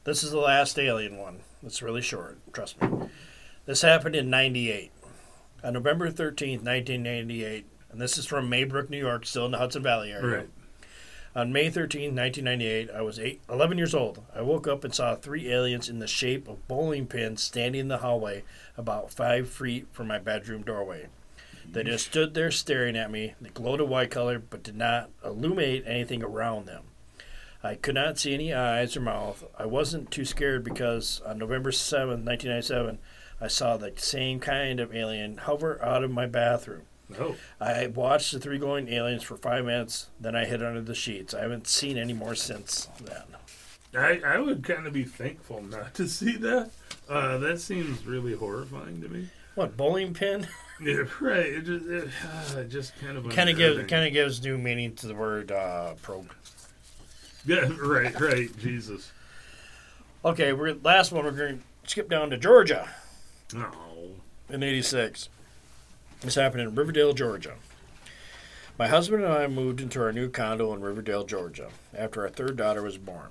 This is the last alien one. It's really short. Trust me. This happened in '98, on November 13th, 1998, and this is from Maybrook, New York, still in the Hudson Valley area. Right. On May 13, 1998, I was eight, 11 years old. I woke up and saw three aliens in the shape of bowling pins standing in the hallway about five feet from my bedroom doorway. They just stood there staring at me. They glowed a white color but did not illuminate anything around them. I could not see any eyes or mouth. I wasn't too scared because on November 7th, 1997, I saw the same kind of alien hover out of my bathroom. Oh, I watched the three glowing aliens for five minutes, then I hid under the sheets. I haven't seen any more since then. I, I would kind of be thankful not to see that. Uh, that seems really horrifying to me. What bowling pin? (laughs) Yeah, right. It just, it, uh, just kind of kind of gives kind of gives new meaning to the word uh, probe. Yeah, (laughs) right, right. Jesus. Okay, we're last one. We're going to skip down to Georgia No. in '86. This happened in Riverdale, Georgia. My husband and I moved into our new condo in Riverdale, Georgia, after our third daughter was born.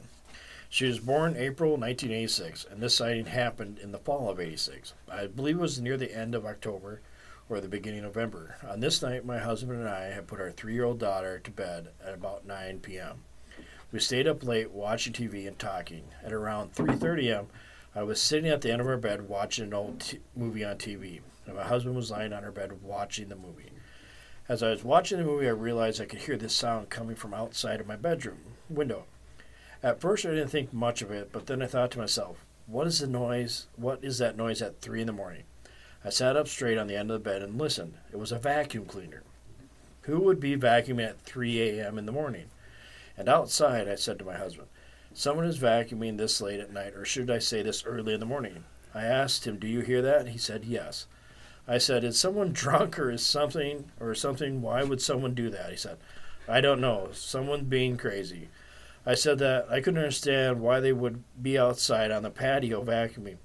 She was born April 1986, and this sighting happened in the fall of '86. I believe it was near the end of October or the beginning of November. On this night, my husband and I had put our three-year-old daughter to bed at about 9 p.m. We stayed up late watching TV and talking. At around 3:30 a.m., I was sitting at the end of our bed watching an old t- movie on TV, and my husband was lying on our bed watching the movie. As I was watching the movie, I realized I could hear this sound coming from outside of my bedroom window. At first, I didn't think much of it, but then I thought to myself, "What is the noise? What is that noise at three in the morning?" I sat up straight on the end of the bed and listened. It was a vacuum cleaner. Who would be vacuuming at 3 a.m. in the morning? And outside, I said to my husband, Someone is vacuuming this late at night, or should I say this early in the morning? I asked him, Do you hear that? He said, Yes. I said, Is someone (laughs) drunk or is something or something? Why would someone do that? He said, I don't know. Someone being crazy. I said that I couldn't understand why they would be outside on the patio vacuuming.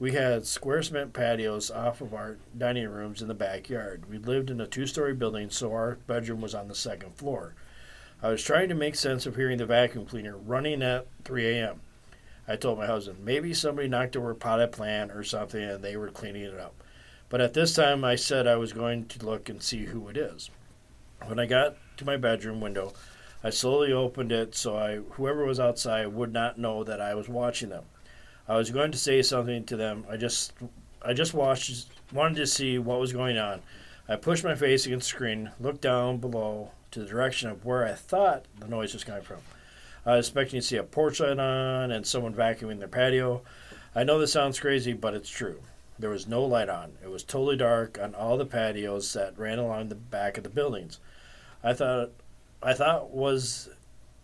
We had square cement patios off of our dining rooms in the backyard. We lived in a two story building, so our bedroom was on the second floor. I was trying to make sense of hearing the vacuum cleaner running at 3 a.m. I told my husband, maybe somebody knocked over a potted plant or something and they were cleaning it up. But at this time, I said I was going to look and see who it is. When I got to my bedroom window, I slowly opened it so I, whoever was outside would not know that I was watching them. I was going to say something to them. I just, I just watched, wanted to see what was going on. I pushed my face against the screen, looked down below to the direction of where I thought the noise was coming from. I was expecting to see a porch light on and someone vacuuming their patio. I know this sounds crazy, but it's true. There was no light on. It was totally dark on all the patios that ran along the back of the buildings. I thought I thought was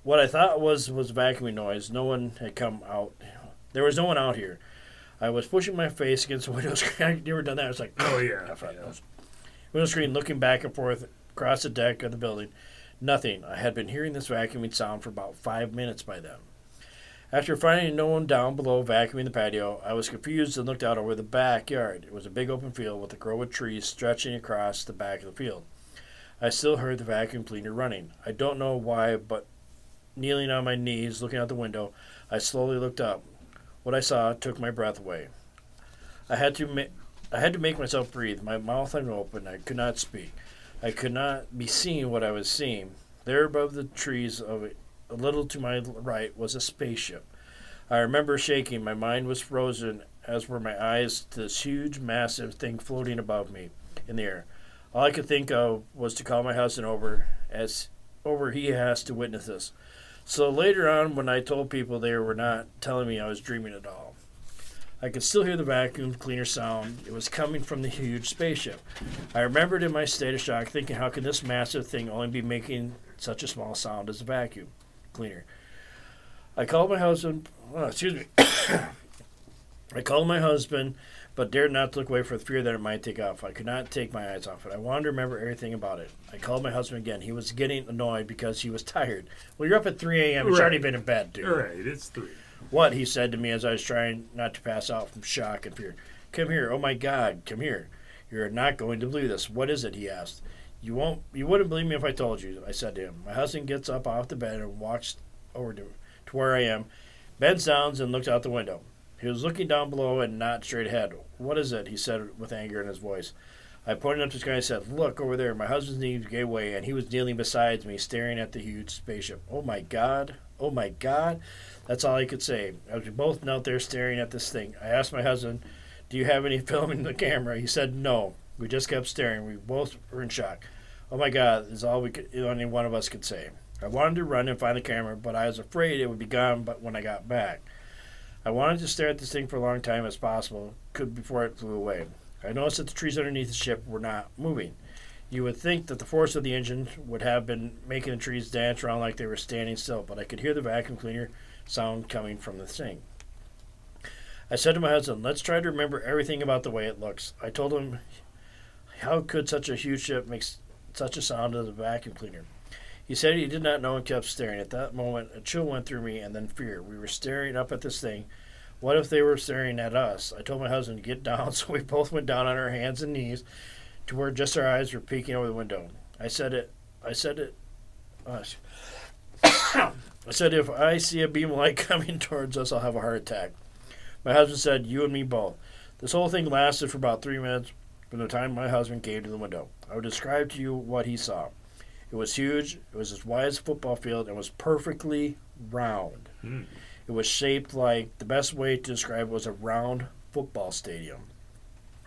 what I thought was was vacuuming noise. No one had come out. There was no one out here. I was pushing my face against the window (laughs) screen. I've never done that. I was like, Oh yeah. yeah. Window screen, looking back and forth across the deck of the building. Nothing. I had been hearing this vacuuming sound for about five minutes by then. After finding no one down below vacuuming the patio, I was confused and looked out over the backyard. It was a big open field with a grove of trees stretching across the back of the field. I still heard the vacuum cleaner running. I don't know why, but kneeling on my knees, looking out the window, I slowly looked up. What I saw took my breath away. I had to ma- I had to make myself breathe. My mouth open. I could not speak. I could not be seeing what I was seeing. There above the trees of a little to my right was a spaceship. I remember shaking. My mind was frozen, as were my eyes to this huge, massive thing floating above me in the air. All I could think of was to call my husband over, as over he has to witness this. So later on, when I told people they were not telling me I was dreaming at all, I could still hear the vacuum cleaner sound. It was coming from the huge spaceship. I remembered in my state of shock, thinking, how can this massive thing only be making such a small sound as a vacuum cleaner? I called my husband. Oh, excuse me. (coughs) I called my husband, but dared not to look away for the fear that it might take off. I could not take my eyes off it. I wanted to remember everything about it. I called my husband again. He was getting annoyed because he was tired. Well, you're up at 3 a.m. It's Right. already been in bed, dude. All right. It's three. What? He said to me as I was trying not to pass out from shock and fear. Come here. Oh my God. Come here. You're not going to believe this. What is it? He asked. You won't. You wouldn't believe me if I told you. I said to him. My husband gets up off the bed and walks over to, to where I am, bends down and looks out the window. He was looking down below and not straight ahead. What is it? He said with anger in his voice. I pointed up to the sky and said, Look over there. My husband's knees gave way, and he was kneeling beside me, staring at the huge spaceship. Oh my God. Oh my God. That's all I could say. As we both knelt there staring at this thing, I asked my husband, Do you have any (laughs) film in the camera? He said, No. We just kept staring. We both were in shock. Oh my God, is all we could, only one of us could say. I wanted to run and find the camera, but I was afraid it would be gone but when I got back. I wanted to stare at this thing for a long time as possible, could before it flew away. I noticed that the trees underneath the ship were not moving. You would think that the force of the engine would have been making the trees dance around like they were standing still, but I could hear the vacuum cleaner sound coming from the thing. I said to my husband, Let's try to remember everything about the way it looks. I told him, How could such a huge ship make such a sound as a vacuum cleaner? He said he did not know and kept staring. At that moment, a chill went through me and then fear. We were staring up at this thing. What if they were staring at us? I told my husband to get (laughs) down, so we both went down on our hands and knees to where just our eyes were peeking over the window. I said it. I said it. Uh, (coughs) I said, if I see a beam of light (laughs) coming towards us, I'll have a heart attack. My husband said, you and me both. This whole thing lasted for about three minutes from the time my husband came to the window. I would describe to you what he saw. It was huge. It was as wide as a football field and was perfectly round. Hmm. It was shaped like the best way to describe it was a round football stadium.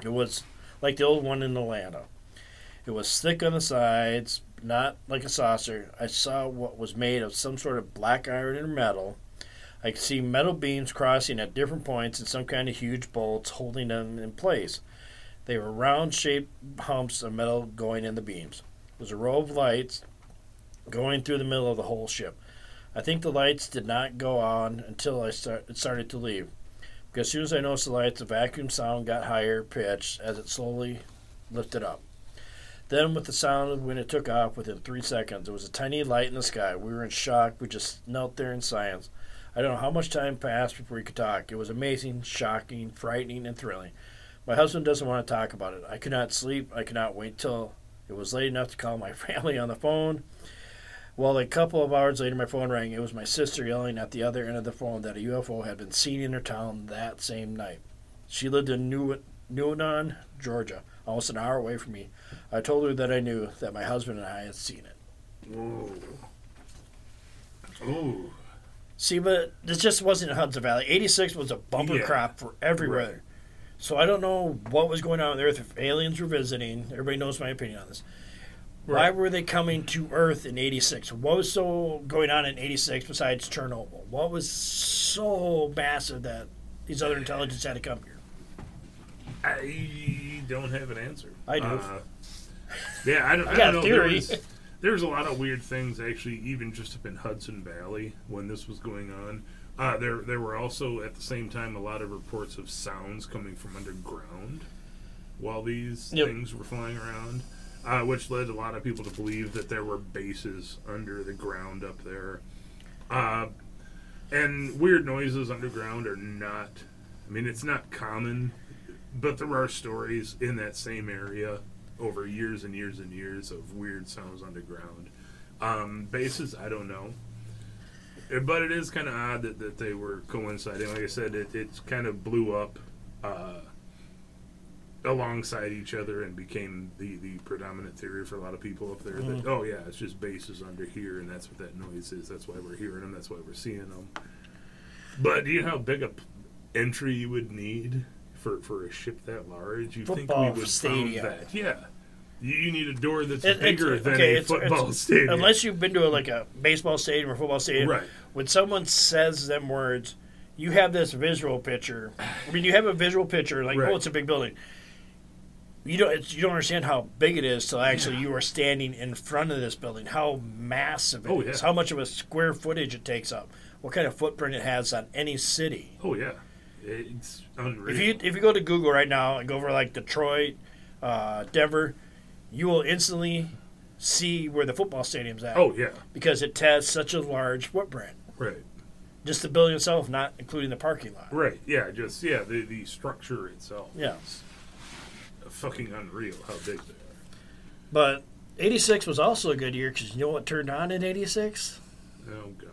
It was like the old one in Atlanta. It was thick on the sides, not like a saucer. I saw what was made of some sort of black iron or metal. I could see metal beams crossing at different points and some kind of huge bolts holding them in place. They were round shaped humps of metal going in the beams. Was a row of lights going through the middle of the whole ship. I think the lights did not go on until I start, started to leave. Because as soon as I noticed the lights, the vacuum sound got higher pitched as it slowly lifted up. Then, with the sound of when it took off within three seconds, there was a tiny light in the sky. We were in shock. We just knelt there in silence. I don't know how much time passed before we could talk. It was amazing, shocking, frightening, and thrilling. My husband doesn't want to talk about it. I could not sleep. I could not wait till it was late enough to call my (laughs) family on the phone. Well, a couple of hours later, my phone rang. It was my sister yelling at the other end of the phone that a UFO had been seen in her town that same night. She lived in New Newnan, Georgia, almost an hour away from me. I told her that I knew that my husband and I had seen it. Whoa. Ooh. See, but this just wasn't in Hudson Valley. 86 was a bumper Yeah. crop for everywhere. Right. So I don't know what was going on on Earth if aliens were visiting. Everybody knows my opinion on this. Why were they coming to Earth in 86? What was so going on in 86 besides Chernobyl? What was so massive that these other intelligence had to come here? I don't have an answer. I do. Uh, yeah, I don't, (laughs) I I got don't know. There theory. was, there was a lot of weird things actually, even just up in Hudson Valley when this was going on. Uh, there, there were also at the same time a lot of reports of sounds coming from underground while these Yep. things were flying around, uh, which led a lot of people to believe that there were bases under the ground up there. Uh, and weird noises underground are not. I mean, it's not common, but there are stories in that same area over years and years and years of weird sounds underground. Um, bases, I don't know. But it is kind of odd that, that they were coinciding. Like I said, it, it kind of blew up uh, alongside each other and became the, the predominant theory for a lot of people up there. That, oh, yeah, it's just bases under here, and that's what that noise is. That's why we're hearing them. That's why we're seeing them. But do you know how big a p- entry you would need for, for a ship that large? You think we would stadium. found that? Yeah. You, you need a door that's It- bigger than okay, a it's- football it's- stadium. Unless you've been to a, like a baseball stadium or football stadium, Right. when someone says them words, you have this visual picture. I mean, you have a visual picture, like, Right. oh, it's a big building. You don't. It's, you don't understand how big it is till actually you are standing in front of this building. How massive it is. Oh, yeah. How much of a square footage it takes up. What kind of footprint it has on any city. oh, yeah. It's unreal. If you if you go to Google right now and go over like Detroit, uh, Denver, you will instantly see where the football stadium's at. oh, yeah. because it has such a large footprint. Right. Just the building itself, not including the parking lot. Right. Yeah. Just, yeah, the, the structure itself. Yeah. fucking unreal how big they are. But 86 was also a good year because you know what turned on in 86? Oh, God.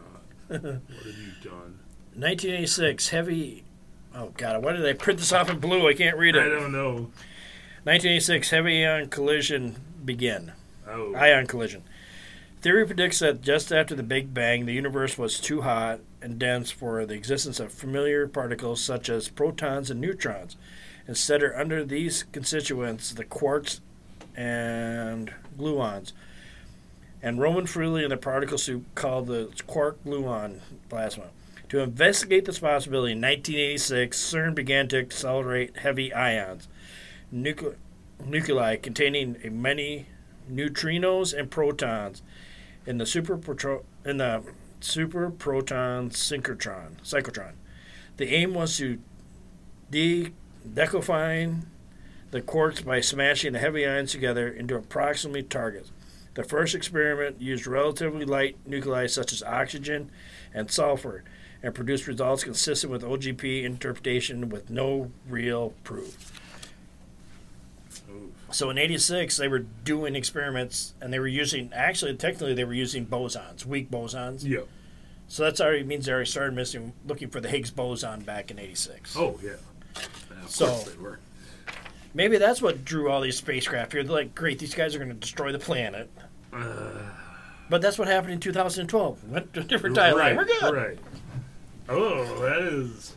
(laughs) what have you done? 1986, heavy. Oh, God, why did I print this off in blue? I can't read it. I don't know. 1986, heavy ion collision begin. Oh. Ion collision. Theory predicts that just after the Big Bang, the universe was too hot and dense for the existence of familiar particles such as protons and neutrons. Instead, are under these constituents the quarks and gluons, and Roman freely in the particle soup called the quark gluon plasma. To investigate this possibility, in 1986, CERN began to accelerate heavy ions, nucle- nuclei containing many neutrinos and protons in the super in the super proton synchrotron cyclotron. The aim was to de- decofine the quarks by smashing the heavy ions together into approximately targets. The first experiment used relatively light nuclei such as oxygen and sulfur and produced results consistent with OGP interpretation with no real proof. So in '86, they were doing experiments, and they were using actually, technically, they were using bosons, weak bosons. Yeah. So that's already means they already started missing, looking for the Higgs boson back in '86. Oh, yeah. Yeah, So- course they were. Maybe that's what drew all these spacecraft here. They're like, great, these guys are going to destroy the planet. Uh, But that's what happened in 2012. Went (laughs) to a different timeline. right, We're good. Right. Oh, that is.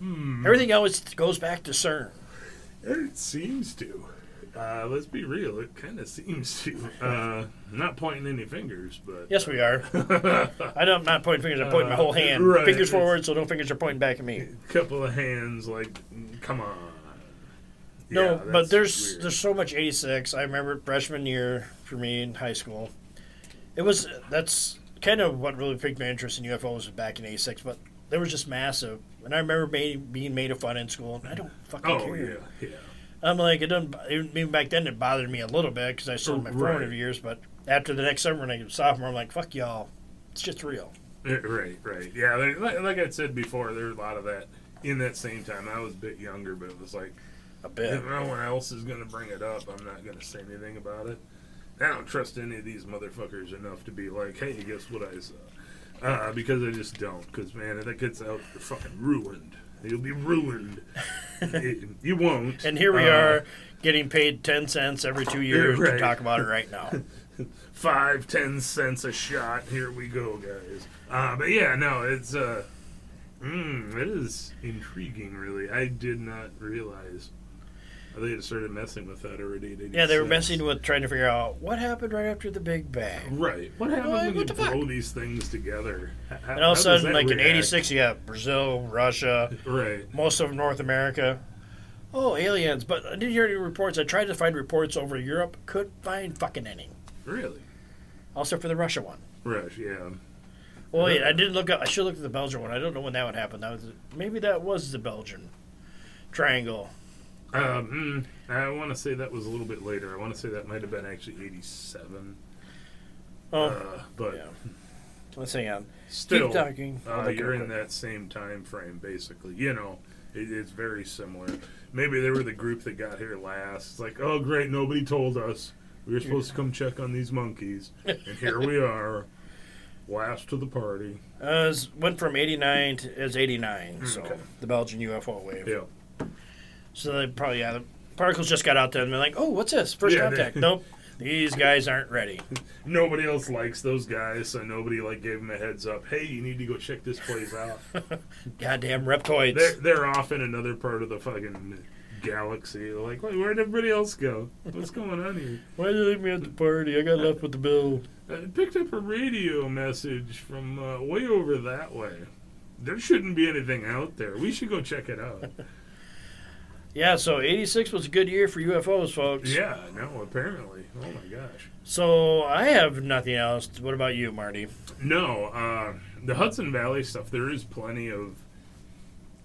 Hmm. Everything always goes back to CERN. It seems to. Uh, let's be real. It kind of seems to. Uh, not pointing any fingers, but. Yes, we are. I don't, I'm not pointing fingers. I'm pointing my whole hand. Uh, right, Fingers forward, so no fingers are pointing back at me. A couple of hands, like, come on. No, Yeah, but there's weird. there's so much '86. I remember freshman year for me in high school. It was that's kind of what really piqued my interest in UFOs was back in '86. But they were just massive, and I remember made, being made of fun in school. And I don't fucking Oh, care. yeah, yeah. I'm like, it doesn't. Even back then, it bothered me a little bit because I had my Right. formative years. But after the next summer, when I was sophomore, I'm like, fuck y'all, it's just real. Uh, Right, right. Yeah, like, like I said before, there's a lot of that in that same time. I was a bit younger, but it was like, A bit. if no one else is going to bring it up, I'm not going to say anything about it. I don't trust any of these motherfuckers enough to be like, hey, guess what I saw? Uh, because I just don't. Because man, if that gets out, you're fucking ruined. You'll be ruined. It- (laughs) you won't. And here we Uh, are getting paid 10 cents every two (laughs) years to talk about it right now. (laughs) five, ten cents a shot. Here we go, guys. Uh, but yeah, no, it's uh, mm, it is intriguing. Really, I did not realize they had started messing with that already. yeah, they were messing with trying to figure out what happened right after the Big Bang. Right. What happened when what you the fuck? these things together? How- And all of a sudden, like in react? '86, you got Brazil, Russia, (laughs) Right. most of North America. Oh, aliens! But I didn't hear any reports. I tried to find reports over Europe, couldn't find fucking any. Really. Also for the Russia one. Right. Yeah. Well, wait, I uh, didn't look up. I should look at the Belgian one. I don't know when that would happen. That was maybe that was the Belgian triangle. Um, mm, I want to say that was a little bit later. I want to say that might have been actually '87. Oh, uh, but yeah. let's hang on. still, Keep talking. Uh, you're in that same time frame, basically. You know, it, it's very similar. Maybe they were the group that got here last. It's like, oh, great, nobody told us. We were supposed to come check on these monkeys, and here we are, last to the party. Uh, went from 89 to is 89, so Okay. the Belgian UFO wave. Yeah, So they probably yeah, the particles just got out there and they're like, oh, what's this? First Yeah, they- contact. (laughs) nope, these guys aren't ready. nobody else likes those guys, so nobody like gave them a heads up. Hey, you need to go check this place out. (laughs) Goddamn reptoids. they're they're off in another part of the fucking galaxy. They're like, Wait, where'd everybody else go? What's going on here? Why did you leave me at the party? I got left with the bill. I picked up a radio message from uh, way over that way. There shouldn't be anything out there. We should go check it out. (laughs) Yeah, so 86 was a good year for UFOs, folks. yeah, no, apparently. Oh my gosh. So I have nothing else. What about you, Marty? No, uh, the Hudson Valley stuff, there is plenty of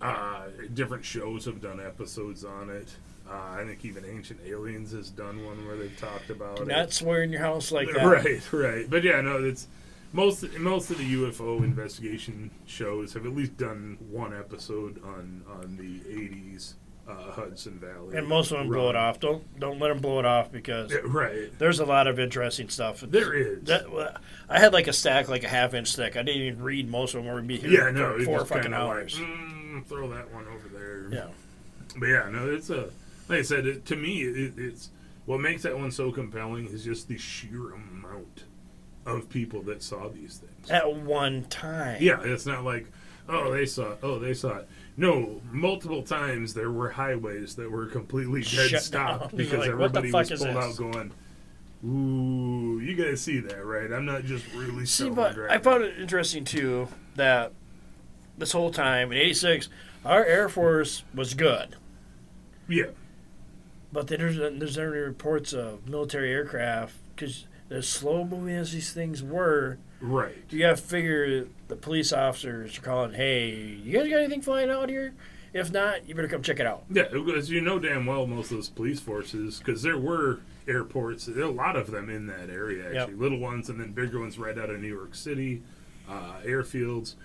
uh, different shows have done episodes on it. Uh, I think even Ancient Aliens has done one where they've talked about Do it. not swear in your house like that. Right, right. But yeah, no, it's most most of the UFO investigation shows have at least done one episode on on the '80s uh, Hudson Valley, And most of them blow it off. Don't don't let them blow it off because Yeah, right. there's a lot of interesting stuff. There is. That, I had like a stack, like a half inch thick. I didn't even read most of them. Or be here yeah, no, four fucking hours. Like, mm, throw that one over there. yeah, But yeah, no, it's a like I said. It, to me, it, it's what makes that one so compelling is just the sheer amount of people that saw these things. at one time. Yeah, it's not like, oh, they saw it. Oh, they saw it. No, multiple times there were highways that were completely dead Shut stopped down. because Like, what the everybody was is pulled this? out going, ooh, you guys see that, right? I'm not just really See, but crap." I found it interesting too that this whole time in '86, our Air Force was good, Yeah, but then there's there's any reports of military aircraft because as slow moving as these things were, right. you got to figure the police officers are calling, "Hey, you guys got anything flying out here? If not, you better come check it out." Yeah, because you know damn well most of those police forces, because there were airports, there are a lot of them in that area, Yep. actually. Little ones and then bigger ones right out of New York City, uh, airfields.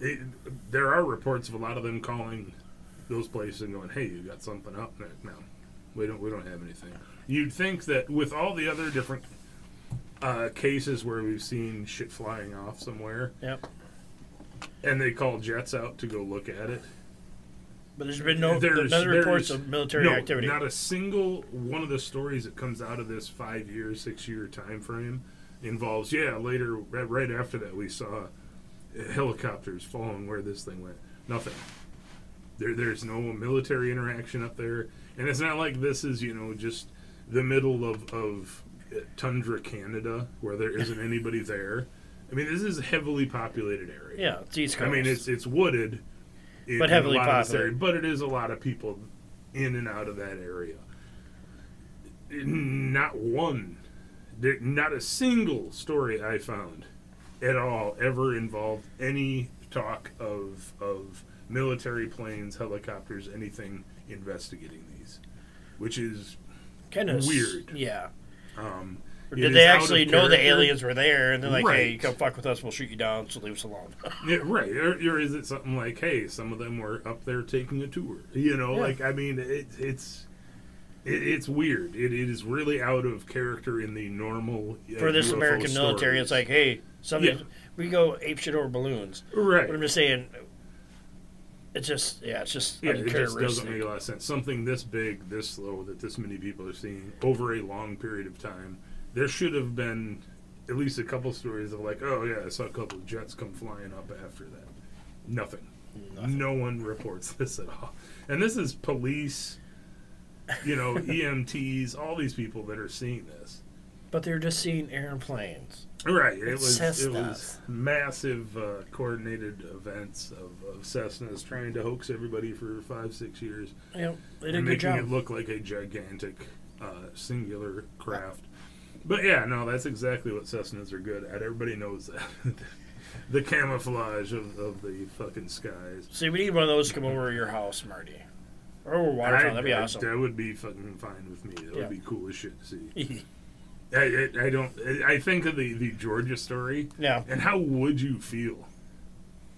It, there are reports of a lot of them calling those places and going, "Hey, you got something up?" No, we don't. We don't have anything. You'd think that with all the other different uh, cases where we've seen shit flying off somewhere, Yep. and they call jets out to go look at it, But there's been no There's- none of the reports of military no, activity. Not a single one of the stories that comes out of this five year, six year time frame involves. Yeah, later, right, after that, we saw helicopters following where this thing went. Nothing. There, there's no military interaction up there, and it's not like this is you know just the middle of of tundra Canada where there isn't anybody there. I mean, this is a heavily populated area. yeah, it's East Coast. I mean, it's it's wooded, in, But heavily a lot of this area, populated. but it is a lot of people in and out of that area. Not one, there, not a single story I found at all ever involved any talk of of military planes, helicopters, anything investigating these, which is kind of weird. Yeah. Um, Or did they actually know the aliens were there and they're like, "Hey, Right. you come fuck with us, we'll shoot you down, so leave us alone." (laughs) Yeah, right. Or, or is it something like, hey, some of them were up there taking a tour? You know, Yeah. like I mean, it, it's It, it's weird. It, it is really out of character in the normal uh, For this UFO American military, it's like, hey, something Yeah. we go ape shit over balloons. right. But I'm just saying, it's just yeah, it's just Yeah, it just doesn't make a lot of sense. Something this big, this slow, that this many people are seeing over a long period of time. There should have been at least a couple stories of like, oh yeah, I saw a couple of jets come flying up after that. Nothing. Nothing. No one reports (laughs) this at all. And this is police, you know, (laughs) EMTs, all these people that are seeing this. But they're just seeing airplanes. Right. It was it was massive uh, coordinated events of, of Cessnas trying to hoax everybody for five, six years. Know, they did a and good making job. it look like a gigantic uh, singular craft. But yeah, no, that's exactly what Cessnas are good at. Everybody knows that. (laughs) the camouflage of, of the fucking skies. See, we need one of those to come over to your house, Marty. Or over Watertown. That'd be awesome. That would be fucking fine with me. That Yeah. would be cool as shit to see. (laughs) I, I, I don't. I think of the, the Georgia story, yeah. and how would you feel,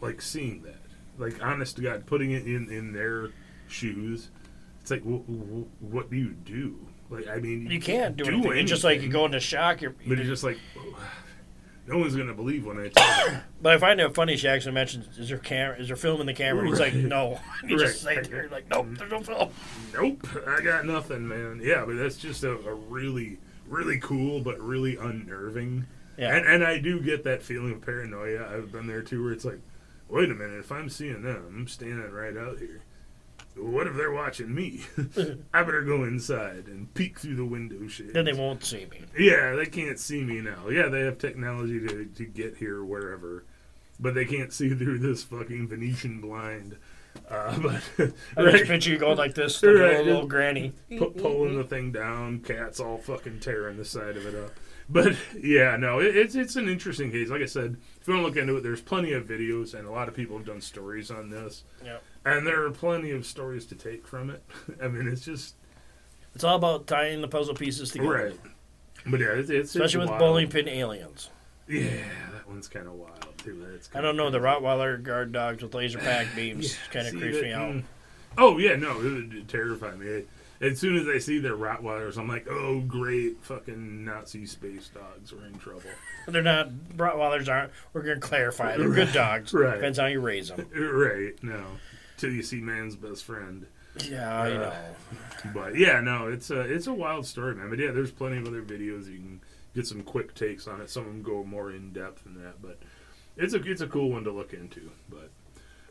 like seeing that? Like, honest to God, putting it in in their shoes. It's like, wh- wh- what do you do? Like, I mean, You can't do, anything. It's just like you anything. go into shock. You're, But it's just like, (sighs) no one's gonna believe when I tell them. (coughs) But I find it funny. Jackson mentions, "Is there camera? Is there film in the camera?" He's like. "No." (laughs) Just Right. sat there like, "Nope, there's no film." nope, I got nothing, man. Yeah, but that's just a, a really, really cool, but really unnerving. Yeah. And, and I do get that feeling of paranoia. I've been there too, where it's like, wait a minute, if I'm seeing them, I'm standing right out here. What if they're watching me? (laughs) I better go inside and peek through the window shades. then they won't see me. Yeah, they can't see me now. Yeah, they have technology to, to get here wherever, but they can't see through this fucking Venetian blind. Uh, (laughs) but I just right, (laughs) picture you going like this, like a Right, little, little granny. pu- pulling the thing down, cats all fucking tearing the side of it up. But yeah, no, it, it's it's an interesting case. Like I said, if you want to look into it, there's plenty of videos, and a lot of people have done stories on this. Yep. And there are plenty of stories to take from it. (laughs) I mean, it's just It's all about tying the puzzle pieces together, right. But yeah, it's, it's especially it's with wild. bowling pin aliens. Yeah, that one's kind of wild I don't know the. Rottweiler guard dogs with laser pack (laughs) beams kind of creeps that- me out. mm. Oh yeah, no, it would terrify me. As soon as I see their Rottweilers, I'm like, oh great, fucking Nazi space dogs are in trouble. (laughs) They're not Rottweilers aren't. We're gonna clarify. They're good (laughs) dogs. Right. Depends on how you raise them. right? No, till you see man's best friend. Yeah, you Uh, know. But yeah, no, it's a it's a wild story, man. But yeah, there's plenty of other videos you can get some quick takes on it. Some of them go more in depth than that, but it's a it's a cool one to look into. But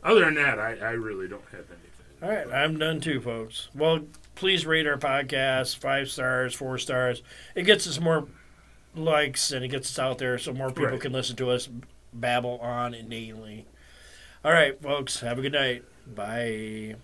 other than that, I, I really don't have anything. All right, I'm done too, folks. Well, please rate our podcast five stars, four stars. It gets us more likes and it gets us out there so more people Right. can listen to us babble on innately. All right, folks, have a good night. Bye.